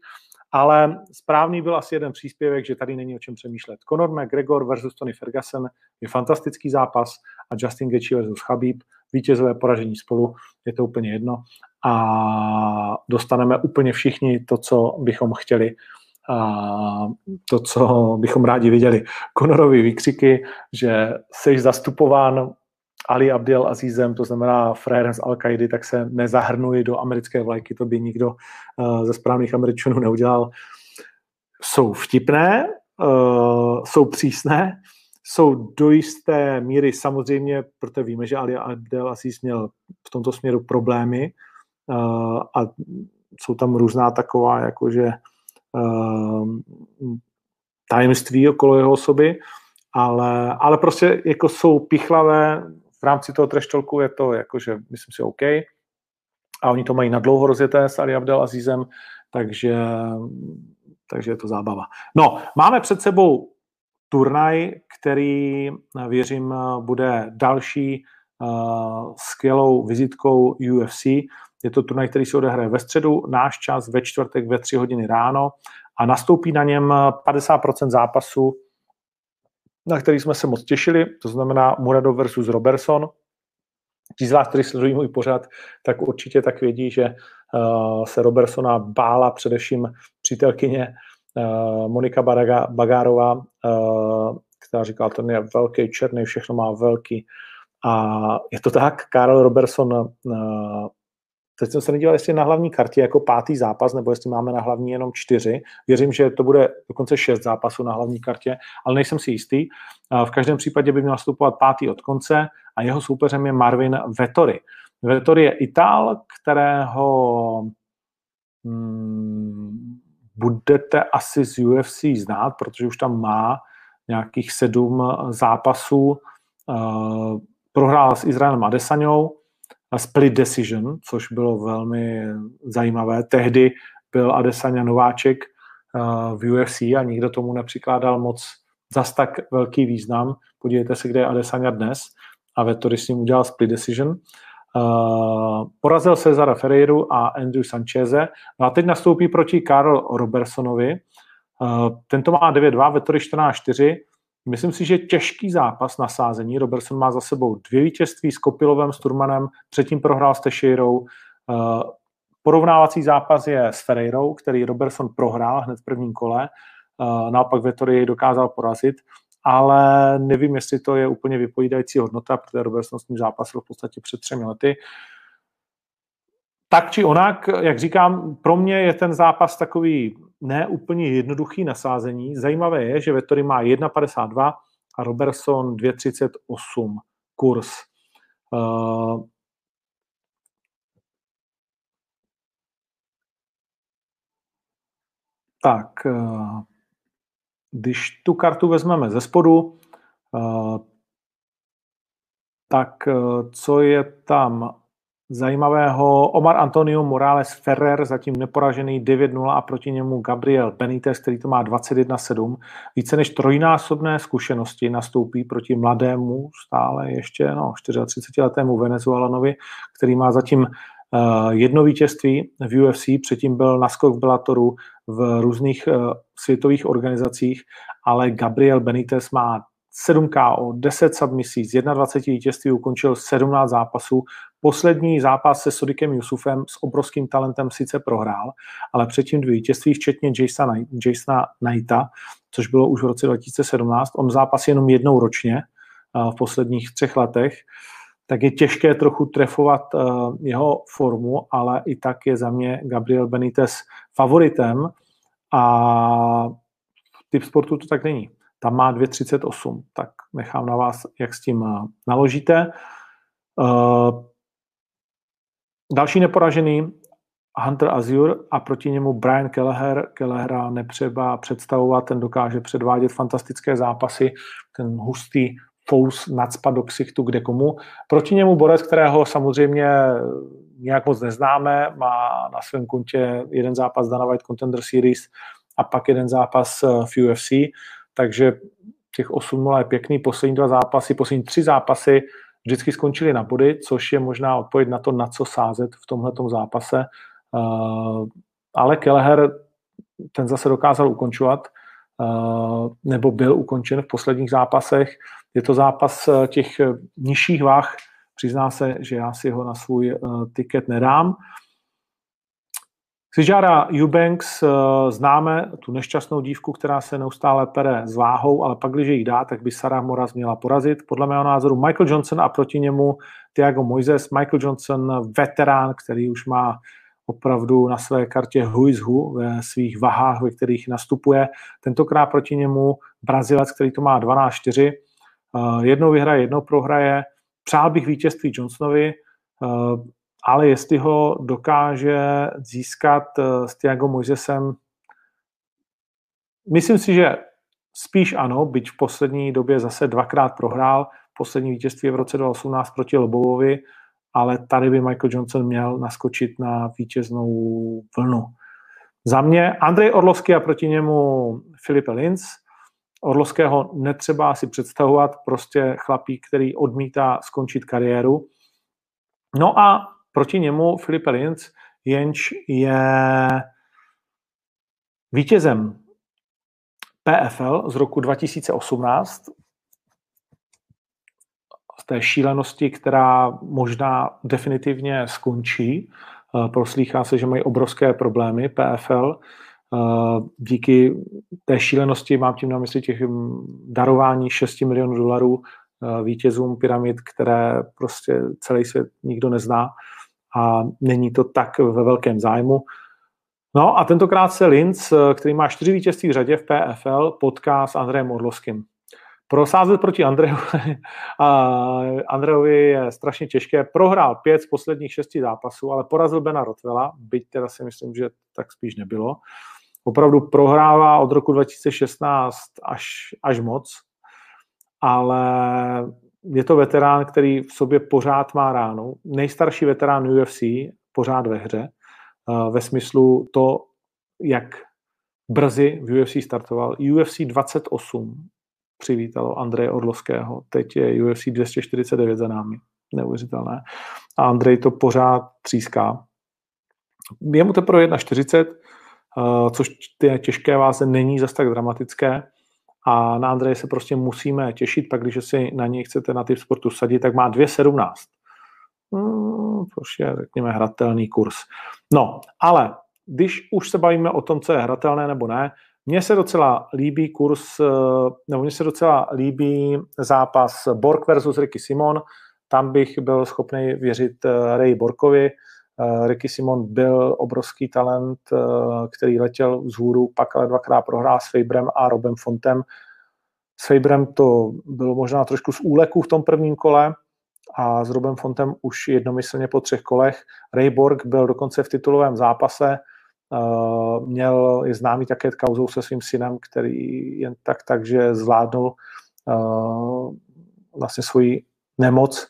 ale správný byl asi jeden příspěvek, že tady není o čem přemýšlet. Conor McGregor versus Tony Ferguson je fantastický zápas a Justin Gaethje versus Chabib, vítězové poražení spolu, je to úplně jedno a dostaneme úplně všichni to, co bychom chtěli a to, co bychom rádi viděli. Conorovi výkřiky, že jsi zastupován Ali Abdel Azizem, to znamená frérem z al tak se nezahrnuji do americké vlajky, to by nikdo uh, ze správných američanů neudělal. Jsou vtipné, uh, jsou přísné, jsou do jisté míry samozřejmě, protože víme, že Ali Abdel Aziz měl v tomto směru problémy uh, a jsou tam různá taková, jakože tajemství okolo jeho osoby, ale, ale prostě jako jsou pichlavé, v rámci toho treštolku je to jakože, myslím si, OK. a oni to mají na dlouho rozjeté s Ali Abdel Azizem, takže, takže je to zábava. No, máme před sebou turnaj, který, věřím, bude další uh, skvělou vizitkou UFC. Je to turnaj, který se odehraje ve středu, náš čas ve čtvrtek ve 3 hodiny ráno a nastoupí na něm 50% zápasu, na který jsme se moc těšili, to znamená Muradov versus Robertson. Ti z vás, kteří sledují můj pořad, tak určitě tak vědí, že uh, se Robertsona bála především přítelkyně uh, Monika Bagárová, uh, která říkala, ten je velký, černý, všechno má velký. A je to tak, Karel Robertson Teď jsem se nedíval, jestli na hlavní kartě jako pátý zápas, nebo jestli máme na hlavní jenom čtyři. Věřím, že to bude dokonce šest zápasů na hlavní kartě, ale nejsem si jistý. V každém případě by měl vstupovat pátý od konce a jeho soupeřem je Marvin Vettori. Vettori je Itál, kterého hmm, budete asi z UFC znát, protože už tam má nějakých sedm zápasů. Uh, prohrál s Izraelem Adesaňou, split decision, což bylo velmi zajímavé. Tehdy byl Adesanya Nováček uh, v UFC a nikdo tomu nepřikládal moc zas tak velký význam. Podívejte se, kde je Adesanya dnes a Vettori s ním udělal split decision. Uh, porazil Cezara Ferreiru a Andrew Sancheze. No a teď nastoupí proti Karl Robertsonovi. Uh, tento má 9-2, Vettori 14-4. Myslím si, že těžký zápas na sázení. Robertson má za sebou dvě vítězství s Kopilovem, s Turmanem, předtím prohrál s Teixeirou. Eh, porovnávací zápas je s Ferreirou, který Robertson prohrál hned v prvním kole. Eh, naopak Vettori jej dokázal porazit, ale nevím, jestli to je úplně vypovídající hodnota, protože Robertson s tím zápasil v podstatě před třemi lety. Tak či onak, jak říkám, pro mě je ten zápas takový ne úplně jednoduchý nasázení. Zajímavé je, že Vettori má 1,52 a Robertson 2,38 kurz. Uh, tak, uh, když tu kartu vezmeme ze spodu, uh, tak co je tam zajímavého. Omar Antonio Morales Ferrer, zatím neporažený 9-0 a proti němu Gabriel Benitez, který to má 21-7. Více než trojnásobné zkušenosti nastoupí proti mladému, stále ještě no, 34-letému Venezuelanovi, který má zatím uh, jedno vítězství v UFC, předtím byl naskok v Bellatoru v různých uh, světových organizacích, ale Gabriel Benitez má 7 KO, 10 submisí, z 21 vítězství ukončil 17 zápasů. Poslední zápas se Sodikem Jusufem s obrovským talentem sice prohrál, ale předtím dvě vítězství, včetně Jasona, Jasona Knighta, což bylo už v roce 2017. On zápasí jenom jednou ročně v posledních třech letech, tak je těžké trochu trefovat jeho formu, ale i tak je za mě Gabriel Benitez favoritem a typ sportu to tak není tam má 2,38, tak nechám na vás, jak s tím eh, naložíte. Další neporažený Hunter Azure a proti němu Brian Kelleher. Kellehera nepřeba představovat, ten dokáže předvádět fantastické zápasy, ten hustý fous nadspad do ksichtu kde komu. Proti němu borec, kterého samozřejmě nějak moc neznáme, má na svém kontě jeden zápas Dana White Contender Series a pak jeden zápas eh, v UFC takže těch 8 je pěkný. Poslední dva zápasy, poslední tři zápasy vždycky skončily na body, což je možná odpověď na to, na co sázet v tomhle zápase. Uh, ale Kelleher ten zase dokázal ukončovat, uh, nebo byl ukončen v posledních zápasech. Je to zápas uh, těch nižších váh. Přizná se, že já si ho na svůj tiket nedám. Sijara Eubanks eh, známe tu nešťastnou dívku, která se neustále pere s váhou, ale pak, když ji dá, tak by Sarah Moraz měla porazit. Podle mého názoru Michael Johnson a proti němu Thiago Moises. Michael Johnson, veterán, který už má opravdu na své kartě who ve svých vahách, ve kterých nastupuje. Tentokrát proti němu Brazilec, který to má 12-4. Eh, jednou vyhraje, jednou prohraje. Přál bych vítězství Johnsonovi, eh, ale jestli ho dokáže získat eh, s Tiago Mojzesem, myslím si, že spíš ano, byť v poslední době zase dvakrát prohrál, poslední vítězství v roce 2018 proti Lobovovi ale tady by Michael Johnson měl naskočit na vítěznou vlnu. Za mě Andrej Orlovský a proti němu Filipe Linz. Orlovského netřeba si představovat, prostě chlapík, který odmítá skončit kariéru. No a proti němu Filipe Linz, jenž je vítězem PFL z roku 2018, z té šílenosti, která možná definitivně skončí. Eh, proslýchá se, že mají obrovské problémy PFL. Eh, díky té šílenosti, mám tím na mysli těch hm, darování 6 milionů dolarů eh, vítězům pyramid, které prostě celý svět nikdo nezná a není to tak ve velkém zájmu. No a tentokrát se Linz, který má čtyři vítězství v řadě v PFL, potká s Andrejem Orlovským. Prosázet proti Andrejovi, [LAUGHS] Andrejovi je strašně těžké. Prohrál pět z posledních šesti zápasů, ale porazil Bena Rotvela, byť teda si myslím, že tak spíš nebylo. Opravdu prohrává od roku 2016 až, až moc, ale je to veterán, který v sobě pořád má ránu. Nejstarší veterán UFC, pořád ve hře, ve smyslu to, jak brzy v UFC startoval. UFC 28 přivítalo Andreje Orlovského. Teď je UFC 249 za námi. Neuvěřitelné. A Andrej to pořád tříská. Je mu teprve 1,40, eh, což ty těžké váze není zas tak dramatické. A na Andreje se prostě musíme těšit, pak když si na něj chcete na typ sportu sadit, tak má 2,17. Hmm, což je, řekněme, hratelný kurz. No, ale když už se bavíme o tom, co je hratelné nebo ne, mně se docela líbí kurz, eh, nebo mně se docela líbí zápas Borg versus Ricky Simon. Tam bych byl schopný věřit eh, Ray Borkovi. Eh, Ricky Simon byl obrovský talent, který letěl vzhůru, pak ale dvakrát prohrál s Fabrem a Robem Fontem. S Fabrem to bylo možná trošku z úleku v tom prvním kole a s Robem Fontem už jednomyslně po třech kolech. Ray Borg byl dokonce v titulovém zápase, Eh, měl, je známý také kauzou se svým synem, který jen tak takže zvládnul vlastně svoji nemoc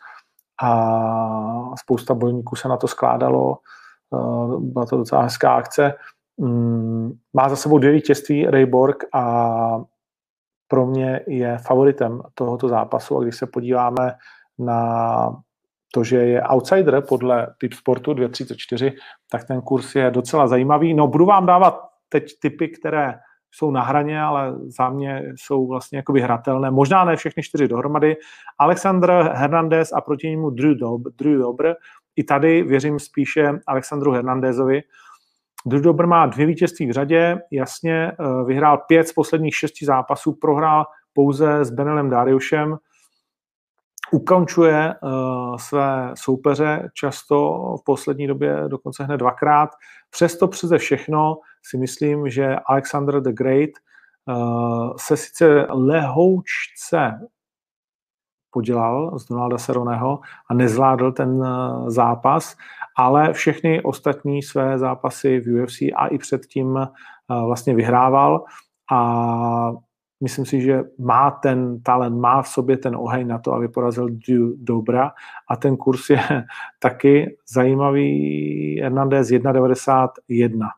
a spousta bojníků se na to skládalo. Uh, byla to docela hezká akce. Um, má za sebou dvě vítězství Rayborg a pro mě je favoritem tohoto zápasu a když se podíváme na to, že je outsider podle typ sportu 2.34, tak ten kurz je docela zajímavý. No, budu vám dávat teď typy, které jsou na hraně, ale za mě jsou vlastně jako vyhratelné. Možná ne všechny čtyři dohromady. Alexandr Hernandez a proti němu Drew, Dob, Drew Dobr. I tady věřím spíše Alexandru Hernandezovi. Drew Dobr má dvě vítězství v řadě, jasně eh, vyhrál pět z posledních šesti zápasů, prohrál pouze s Benelem Dariušem, ukončuje uh, své soupeře často v poslední době dokonce hned dvakrát. Přesto přeze všechno myslím, že Alexander the Great uh, se sice lehoučce podělal z Donalda Seroneho a nezvládl ten uh, zápas, ale všechny ostatní své zápasy v UFC a i předtím uh, vlastně vyhrával a myslím si, že má ten talent, má v sobě ten oheň na to, aby porazil Dobra a ten kurz je [LAUGHS] taky zajímavý. Hernandez 1,91.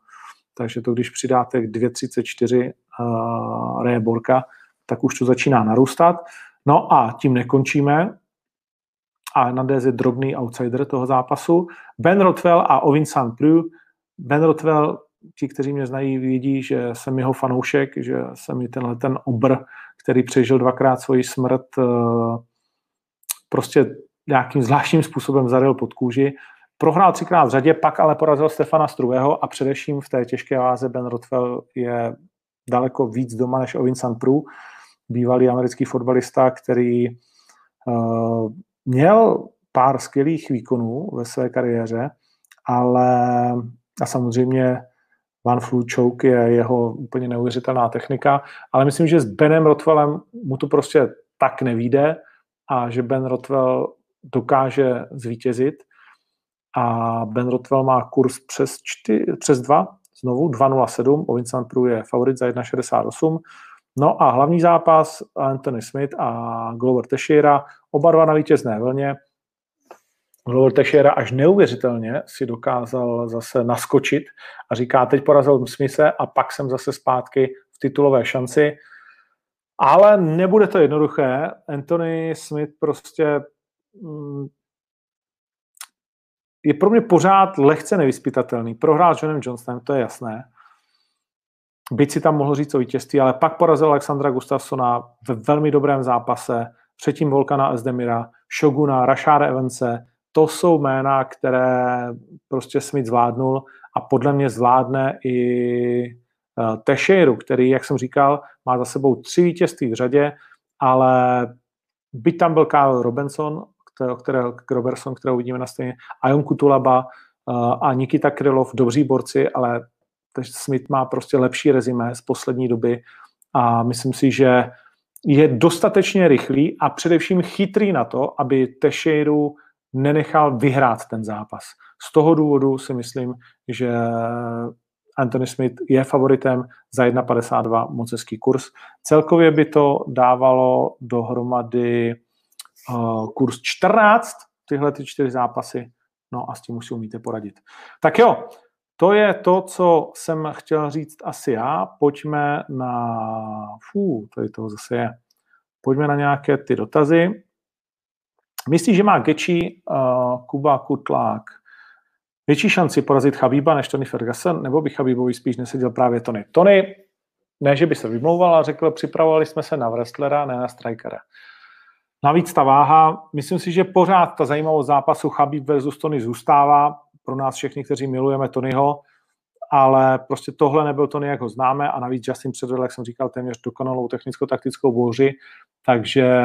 Takže to, když přidáte k 2,34 uh, Reborka, tak už to začíná narůstat. No a tím nekončíme. A Hernandez je drobný outsider toho zápasu. Ben Rothwell a Ovin St. Ben Rothwell ti, kteří mě znají, vědí, že jsem jeho fanoušek, že jsem mi tenhle ten obr, který přežil dvakrát svoji smrt, eh, prostě nějakým zvláštním způsobem zaril pod kůži. Prohrál třikrát v řadě, pak ale porazil Stefana Struého a především v té těžké váze Ben Rothwell je daleko víc doma než Ovin Prů, bývalý americký fotbalista, který uh, měl pár skvělých výkonů ve své kariéře, ale a samozřejmě Van Flu Choke je jeho úplně neuvěřitelná technika, ale myslím, že s Benem Rotwellem mu to prostě tak nevíde a že Ben Rotwell dokáže zvítězit a Ben Rotwell má kurz přes, 4, přes 2, znovu 2.07, o Vincent Pru je favorit za 1.68. No a hlavní zápas Anthony Smith a Glover Teixeira, oba dva na vítězné vlně. Glover Teixeira až neuvěřitelně si dokázal zase naskočit a říká, teď porazil Smise a pak jsem zase zpátky v titulové šanci. Ale nebude to jednoduché. Anthony Smith prostě mm, je pro mě pořád lehce nevyspytatelný. Prohrál s Johnem Johnsonem, to je jasné. Byť si tam mohl říct o vítězství, ale pak porazil Alexandra Gustafsona ve velmi dobrém zápase, předtím Volkana Esdemira, Shoguna, Rashada Evanse, to jsou jména, které prostě Smith zvládnul a podle mě zvládne i uh, Teixeiru, který, jak jsem říkal, má za sebou tři vítězství v řadě, ale byť tam byl Kyle Robinson, kterého, kterého, Robertson, kterého vidíme na stejně, Ayon Kutulaba uh, a Nikita Krylov, dobří borci, ale Smith má prostě lepší rezime z poslední doby a myslím si, že je dostatečně rychlý a především chytrý na to, aby Teixeiru nenechal vyhrát ten zápas. Z toho důvodu si myslím, že Anthony Smith je favoritem za 1,52 moc hezký kurz. Celkově by to dávalo dohromady uh, kurz 14, tyhle ty čtyři zápasy, no a s tím už si umíte poradit. Tak jo, to je to, co jsem chtěl říct asi já. Pojďme na... Fú, tady toho zase je. Pojďme na nějaké ty dotazy. Myslí, že má Geči, uh, Kuba Kutlák větší šanci porazit Chabíba než Tony Ferguson, nebo by Chabíbovi spíš neseděl právě Tony? Tony, ne, že by se vymlouval, ale řekl, připravovali jsme se na wrestlera, ne na strikera. Navíc ta váha, myslím si, že pořád ta zajímavost zápasu Chabib versus Tony zůstává. Pro nás všechny, kteří milujeme Tonyho, ale prostě tohle nebyl Tony, jak ho známe a navíc Justin předvedl, jak jsem říkal, téměř dokonalou technicko-taktickou bouři, takže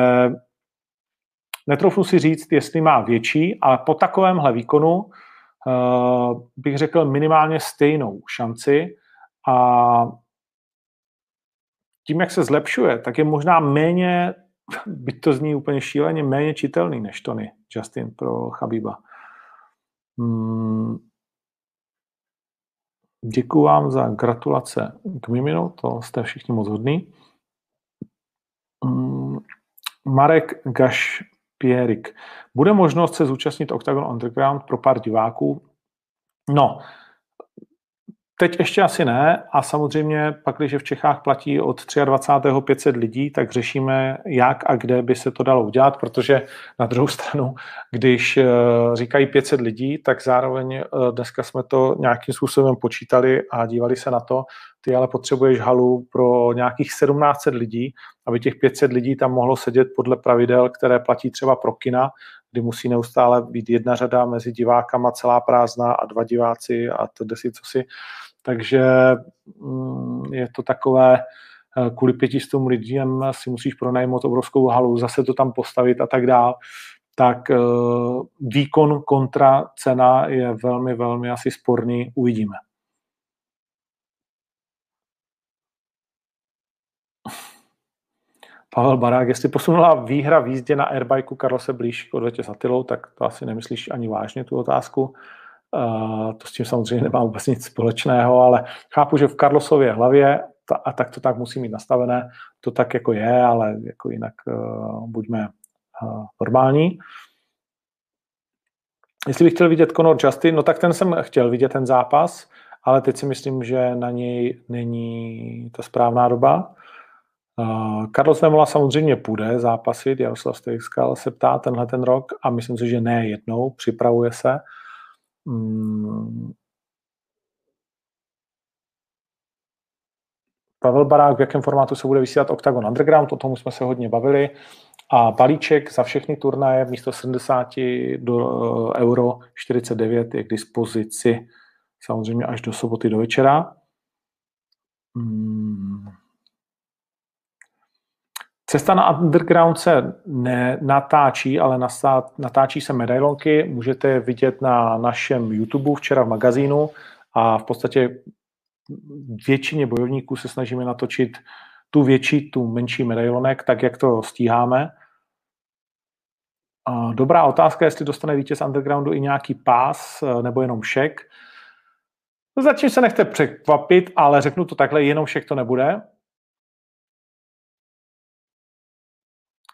Netroufnu si říct, jestli má větší, ale po takovémhle výkonu uh, bych řekl minimálně stejnou šanci. A tím, jak se zlepšuje, tak je možná méně, byť to zní úplně šíleně, méně čitelný než Tony Justin pro Chabiba. Hmm. Děkuji vám za gratulace k Miminu, to jste všichni moc hodný. Hmm. Marek Gaš Pierik. Bude možnost se zúčastnit Octagon Underground pro pár diváků? No, Teď ještě asi ne a samozřejmě pak, když v Čechách platí od 23. 500 lidí, tak řešíme, jak a kde by se to dalo udělat, protože na druhou stranu, když eh, říkají 500 lidí, tak zároveň eh, dneska jsme to nějakým způsobem počítali a dívali se na to, ty ale potřebuješ halu pro nějakých 1700 lidí, aby těch 500 lidí tam mohlo sedět podle pravidel, které platí třeba pro kina, kdy musí neustále být jedna řada mezi divákama celá prázdná a dva diváci a to desi co si. Takže mm, je to takové, eh, kvůli pětistům lidem si musíš pronajmout obrovskou halu, zase to tam postavit a tak dál, tak eh, výkon kontra cena je velmi, velmi asi sporný, uvidíme. Pavel Barák, jestli posunula výhra v jízdě na airbajku Karlose blíž k odvetě s tak to asi nemyslíš ani vážně tu otázku. To s tím samozřejmě nemá vůbec nic společného, ale chápu, že v Karlosově hlavě, ta, a tak to tak musí mít nastavené, to tak jako je, ale jako jinak uh, buďme uh, normální. Jestli bych chtěl vidět Conor Justin, no tak ten jsem chtěl vidět ten zápas, ale teď si myslím, že na něj není ta správná doba. Uh, Carlos Vemola samozřejmě půjde zápasit, Jaroslav Stejskal se ptá tenhle ten rok a myslím si, že ne jednou, připravuje se. Hmm. Pavel Barák, v jakém formátu se bude vysílat Octagon Underground, o tom jsme se hodně bavili. A balíček za všechny turnaje místo 70 do eh, euro 49 je k dispozici samozřejmě až do soboty do večera. Hmm. Cesta na underground se nenatáčí, ale natáčí se medailonky. Můžete je vidět na našem YouTube včera v magazínu a v podstatě většině bojovníků se snažíme natočit tu větší, tu menší medailonek, tak jak to stíháme. Dobrá otázka, jestli dostane vítěz undergroundu i nějaký pás nebo jenom šek. Zatím se nechte překvapit, ale řeknu to takhle, jenom šek to nebude.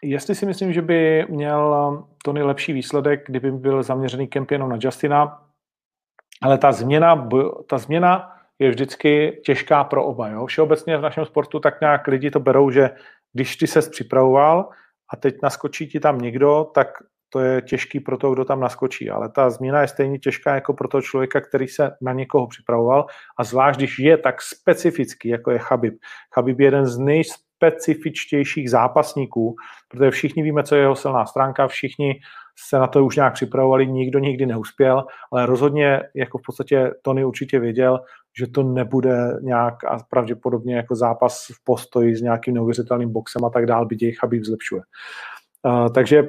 Jestli si myslím, že by měl Tony lepší výsledek, kdyby byl zaměřený kemp jenom na Justina, ale ta změna, ta změna je vždycky těžká pro oba. Jo? Všeobecně v našem sportu tak nějak lidi to berou, že když ty ses připravoval a teď naskočí ti tam někdo, tak to je těžký pro toho, kdo tam naskočí, ale ta změna je stejně těžká jako pro toho člověka, který se na někoho připravoval a zvlášť, když je tak specifický, jako je Chabib. Chabib je jeden z nejspecifičtějších zápasníků, protože všichni víme, co je jeho silná stránka, všichni se na to už nějak připravovali, nikdo nikdy neuspěl, ale rozhodně jako v podstatě Tony určitě věděl, že to nebude nějak a pravděpodobně jako zápas v postoji s nějakým neuvěřitelným boxem a tak dál, byť jejich Chabib zlepšuje. Uh, takže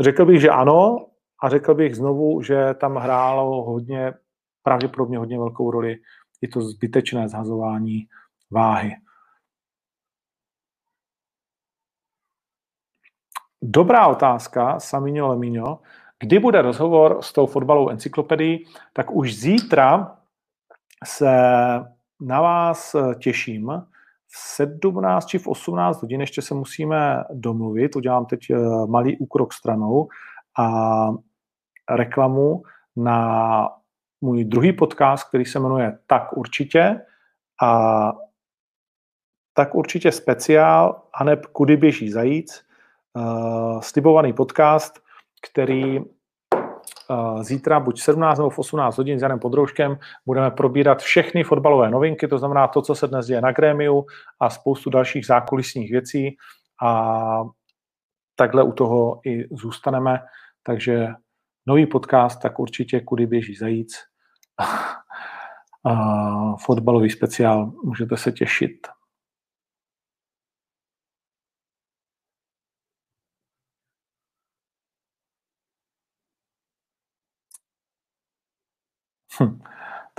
Řekl bych, že ano a řekl bych znovu, že tam hrálo hodně, pravděpodobně hodně velkou roli i to zbytečné zhazování váhy. Dobrá otázka, Samino Lemino. Kdy bude rozhovor s tou fotbalovou encyklopedií, tak už zítra se na vás těším. 17 či v 18 hodin ještě se musíme domluvit. Udělám teď eh, malý úkrok stranou a reklamu na můj druhý podcast, který se jmenuje Tak určitě a tak určitě speciál, aneb kudy běží zajíc, uh, slibovaný podcast, který zítra buď 17 nebo v 18 hodin s Janem Podrouškem budeme probírat všechny fotbalové novinky, to znamená to, co se dnes děje na grémiu a spoustu dalších zákulisních věcí a takhle u toho i zůstaneme. Takže nový podcast, tak určitě kudy běží zajíc. [LAUGHS] fotbalový speciál, můžete se těšit.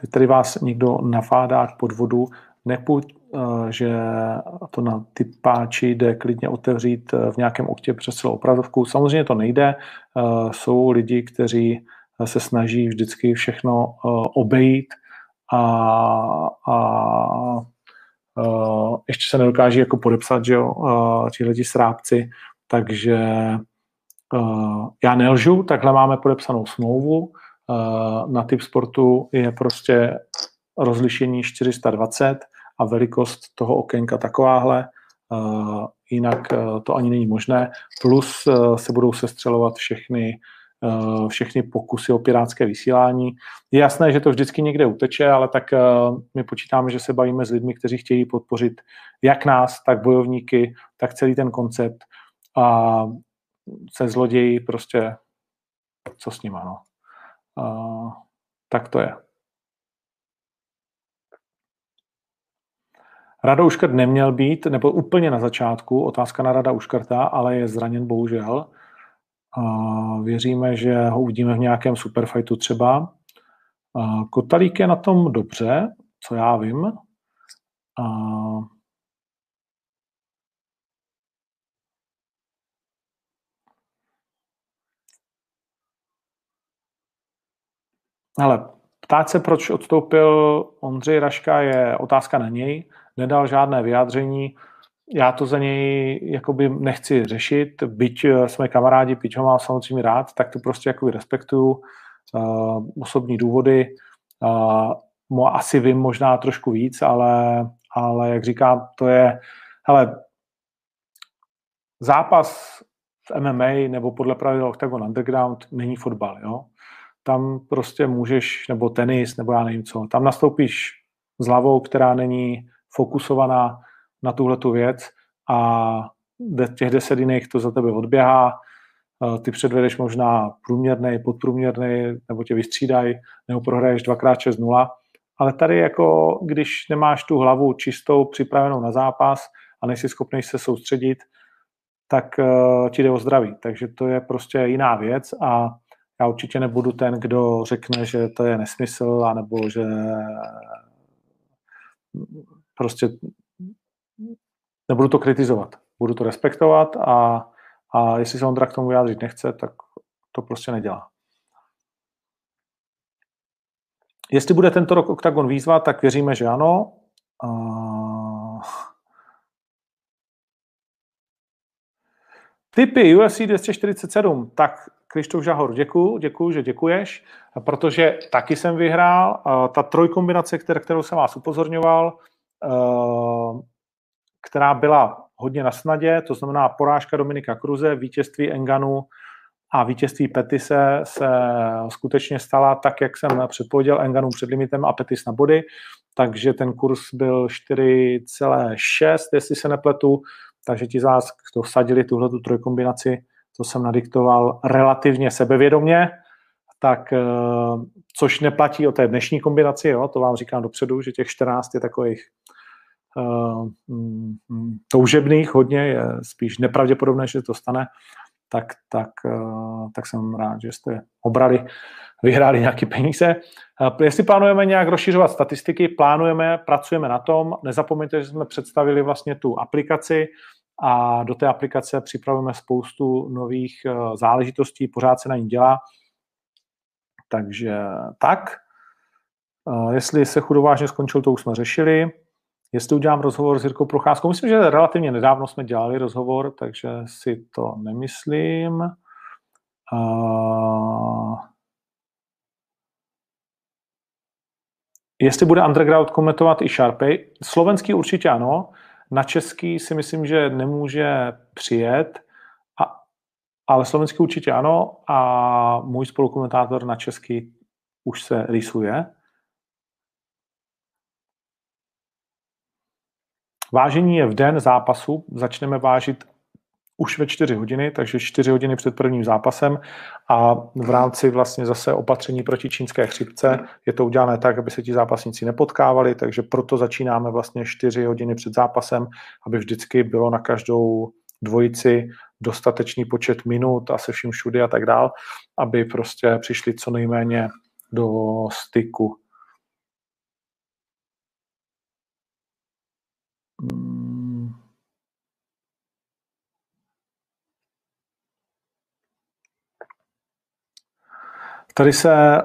Teď tady vás někdo nafádá k podvodu, nepuď, eh, že to na ty páči jde klidně otevřít eh, v nějakém oktě přes celou opravdovku. Samozřejmě to nejde. Eh, jsou lidi, kteří se snaží vždycky všechno obejít a, a ještě se nedokáží jako podepsat, že jo, ti lidi srábci, takže já nelžu, takhle máme podepsanou smlouvu, na typ sportu je prostě rozlišení 420 a velikost toho okénka takováhle, eh, jinak eh, to ani není možné. Plus se budou sestřelovat všechny všechny pokusy o pirátské vysílání. Je jasné, že to vždycky někde uteče, ale tak my počítáme, že se bavíme s lidmi, kteří chtějí podpořit jak nás, tak bojovníky, tak celý ten koncept a se zloději prostě co s ním, ano. Uh, tak to je. Rada Uškrt neměl být, nebo úplně na začátku, otázka na Rada Uškrta, ale je zraněn bohužel. Uh, věříme, že ho uvidíme v nějakém superfightu třeba. Uh, Kotalík je na tom dobře, co já vím. Uh, Ale ptát se, proč odstoupil Ondřej Raška, je otázka na něj. Nedal žádné vyjádření. Já to za něj jakoby nechci řešit, byť eh, jsme kamarádi, byť ho mám samozřejmě rád, tak to prostě jakoby respektuju. Uh, osobní důvody. Uh, asi vím možná trošku víc, ale, ale jak říkám, to je, hele, zápas v MMA nebo podle pravidel Octagon Underground není fotbal, jo tam prostě můžeš, nebo tenis, nebo já nevím co, tam nastoupíš s hlavou, která není fokusovaná na tuhle tu věc a těch deset jiných to za tebe odběhá, ty předvedeš možná průměrný, podprůměrný, nebo tě vystřídají, nebo prohraješ dvakrát 6-0, ale tady jako, když nemáš tu hlavu čistou, připravenou na zápas a nejsi schopný se soustředit, tak uh, ti jde o zdraví. Takže to je prostě jiná věc a já určitě nebudu ten, kdo řekne, že to je nesmysl, anebo že prostě nebudu to kritizovat. Budu to respektovat a, a jestli se Ondra k tomu vyjádřit nechce, tak to prostě nedělá. Jestli bude tento rok OKTAGON výzva, tak věříme, že ano. Typy UFC 247, tak Krištof Žahor, děkuju, děkuju, že děkuješ, protože taky jsem vyhrál. Ta trojkombinace, kterou jsem vás upozorňoval, eh, která byla hodně na snadě, to znamená porážka Dominika Kruze, vítězství Enganu a vítězství Petise se skutečně stala tak, jak jsem předpověděl Enganu před limitem a Petis na body, takže ten kurz byl 4,6, jestli se nepletu, takže ti z vás, kdo vsadili tuhle tu trojkombinaci, to jsem nadiktoval relativně sebevědomně, tak eh, což neplatí o té dnešní kombinaci, jo, to vám říkám dopředu, že těch 14 je takových uh, toužebných hodně, je spíš nepravděpodobné, že to stane, tak, tak, uh, tak jsem rád, že jste obrali, vyhráli nějaké peníze. Uh, jestli plánujeme nějak rozšiřovat statistiky, plánujeme, pracujeme na tom. Nezapomeňte, že jsme představili vlastně tu aplikaci, a do té aplikace připravujeme spoustu nových eh, záležitostí, pořád se na ní dělá. Takže tak. Eh, jestli se chudovážně skončil, to už jsme řešili. Jestli udělám rozhovor s Jirkou Procházkou, myslím, že relativně nedávno jsme dělali rozhovor, takže si to nemyslím. Uh, jestli bude Underground komentovat i Sharpay, slovenský určitě ano, na český si myslím, že nemůže přijet, a, ale slovenský určitě ano a můj spolukomentátor na český už se rýsuje. Vážení je v den zápasu, začneme vážit už ve 4 hodiny, takže 4 hodiny před prvním zápasem a v rámci vlastně zase opatření proti čínské chřipce je to udělané tak, aby se ti zápasníci nepotkávali, takže proto začínáme vlastně 4 hodiny před zápasem, aby vždycky bylo na každou dvojici dostatečný počet minut a se vším všudy a tak dál, aby prostě přišli co nejméně do styku. Hmm. Tady se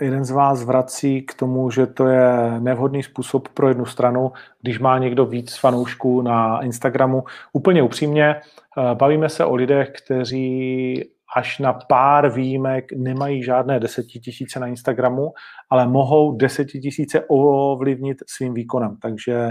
jeden z vás vrací k tomu, že to je nevhodný způsob pro jednu stranu, když má někdo víc fanoušků na Instagramu. Úplně upřímně, eh, bavíme se o lidech, kteří až na pár výjimek nemají žádné desetitisíce na Instagramu, ale mohou desetitisíce ovlivnit svým výkonem. Takže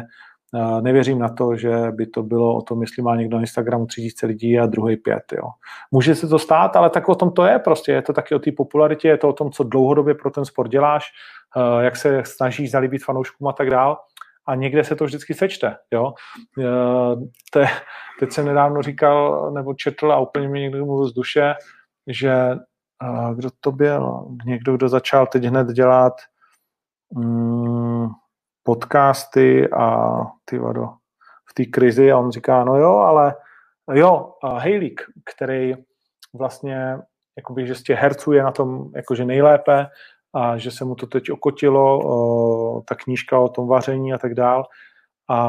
nevěřím na to, že by to bylo o tom, jestli má někdo na Instagramu 3000 lidí a druhý pět. Jo. Může se to stát, ale tak o tom to je prostě. Je to taky o té popularitě, je to o tom, co dlouhodobě pro ten sport děláš, eh, jak se snažíš zalíbit fanouškům a tak dál. A někde se to vždycky sečte. Jo. Eh, te, teď jsem nedávno říkal, nebo četl a úplně mi někdo mluvil z duše, že eh, kdo to byl? Někdo, kdo začal teď hned dělat mm, podcasty a ty vado, v té krizi a on říká, no jo, ale jo, Hejlík, který vlastně jakoby, že z těch herců je na tom jakože nejlépe a že se mu to teď okotilo, ta knížka o tom vaření a tak dál a,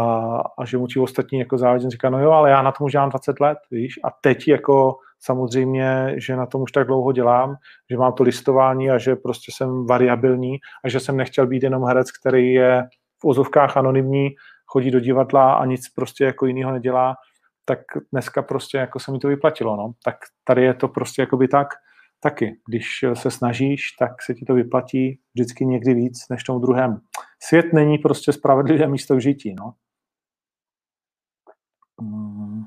a že mu ti ostatní jako závodě říká, no jo, ale já na tom už dělám 20 let, víš, a teď jako samozřejmě, že na tom už tak dlouho dělám, že mám to listování a že prostě jsem variabilní a že jsem nechtěl být jenom herec, který je v ozovkách anonymní, chodí do divadla a nic prostě jako jiného nedělá, tak dneska prostě jako se mi to vyplatilo, no. Tak tady je to prostě jakoby tak, taky. Když se snažíš, tak se ti to vyplatí vždycky někdy víc než tomu druhém. Svět není prostě spravedlivé místo k žití, no. Hmm.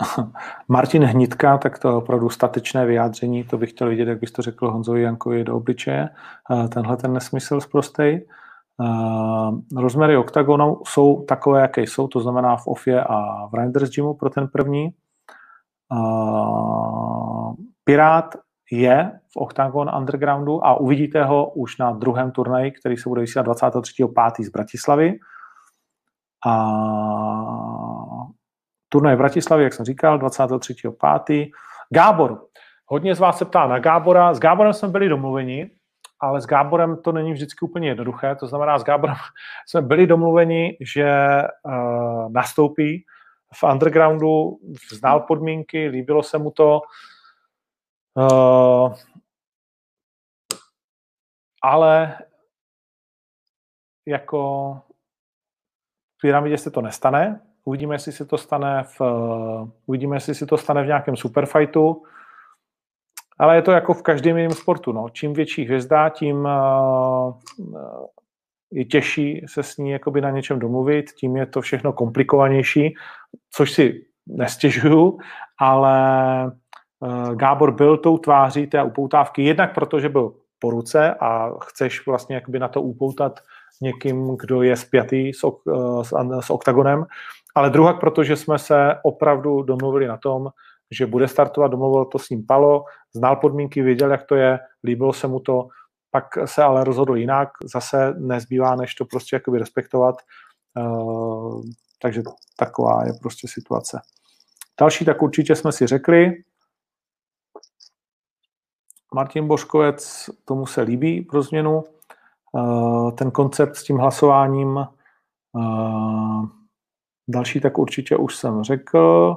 [LAUGHS] Martin Hnitka, tak to je opravdu statečné vyjádření, to bych chtěl vidět, jak bys to řekl Honzovi Jankovi do obličeje. Tenhle ten nesmysl zprostej. Uh, rozměry oktagonu jsou takové, jaké jsou, to znamená v OFě a v Renders Gymu pro ten první. Uh, Pirát je v Octagon Undergroundu a uvidíte ho už na druhém turnaji, který se bude vysílat 23.5. z Bratislavy. A turnaj v Bratislavě, jak jsem říkal, 23.5. Gábor. Hodně z vás se ptá na Gábora. S Gáborem jsme byli domluveni, ale s Gáborem to není vždycky úplně jednoduché. To znamená, s Gáborem [LAUGHS] jsme byli domluveni, že uh, nastoupí v undergroundu, znal podmínky, líbilo se mu to, uh, ale jako v pyramidě se to nestane. Uvidíme, jestli se to stane v, uvidíme, jestli se to stane v nějakém superfightu. Ale je to jako v každém jiném sportu. No. Čím větší hvězda, tím uh, je těžší se s ní jakoby na něčem domluvit, tím je to všechno komplikovanější, což si nestěžuju, ale uh, Gábor byl tou tváří té upoutávky, jednak proto, že byl po ruce a chceš vlastně jakoby na to upoutat někým, kdo je spjatý s, ok, s, s oktagonem, ale druhak, protože jsme se opravdu domluvili na tom, že bude startovat, domluvil to s ním Palo, znal podmínky, věděl, jak to je, líbilo se mu to, pak se ale rozhodl jinak, zase nezbývá, než to prostě jakoby respektovat, uh, takže taková je prostě situace. Další, tak určitě jsme si řekli, Martin Boškovec, tomu se líbí pro změnu, uh, ten koncept s tím hlasováním, uh, další, tak určitě už jsem řekl,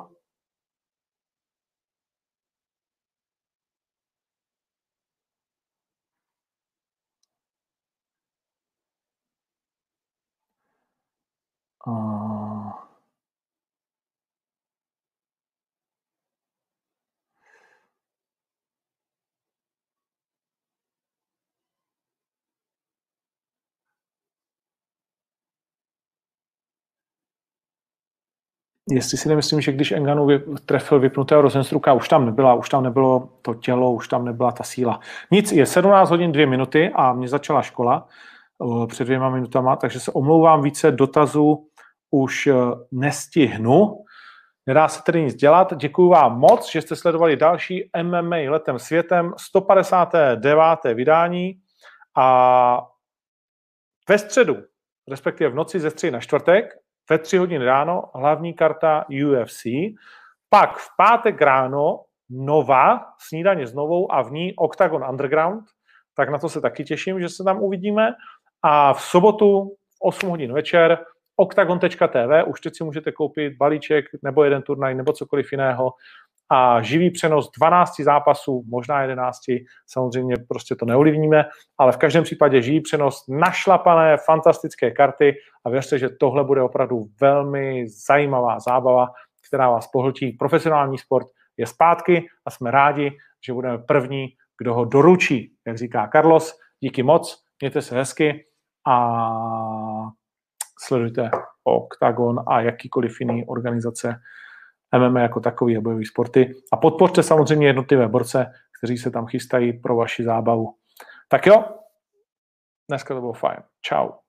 jestli si nemyslím, že když Enganu trefil vypnutého Rosenstruka, už tam nebyla, už tam nebylo to tělo, už tam nebyla ta síla. Nic, je 17 hodin 2 minuty a mě začala škola před dvěma minutama, takže se omlouvám více dotazů, už e, nestihnu. Nedá se tedy nic dělat. Děkuji vám moc, že jste sledovali další MMA letem světem, 159. vydání a ve středu, respektive v noci ze středy na čtvrtek, ve tři hodiny ráno hlavní karta UFC, pak v pátek ráno Nova, snídaně s Novou a v ní Octagon Underground, tak na to se taky těším, že se tam uvidíme. A v sobotu v 8 hodin večer octagon.tv, už teď si můžete koupit balíček nebo jeden turnaj nebo cokoliv jiného a živý přenos 12 zápasů, možná 11, samozřejmě prostě to neovlivníme, ale v každém případě živý přenos našlapané, fantastické karty a věřte, že tohle bude opravdu velmi zajímavá zábava, která vás pohltí. Profesionální sport je zpátky a jsme rádi, že budeme první, kdo ho doručí, jak říká Carlos. Díky moc, mějte se hezky a sledujte Octagon a jakýkoliv jiný organizace MMA jako takový a bojové sporty. A podpořte samozřejmě jednotlivé borce, kteří se tam chystají pro vaši zábavu. Tak jo, dneska to bylo fajn. Ciao.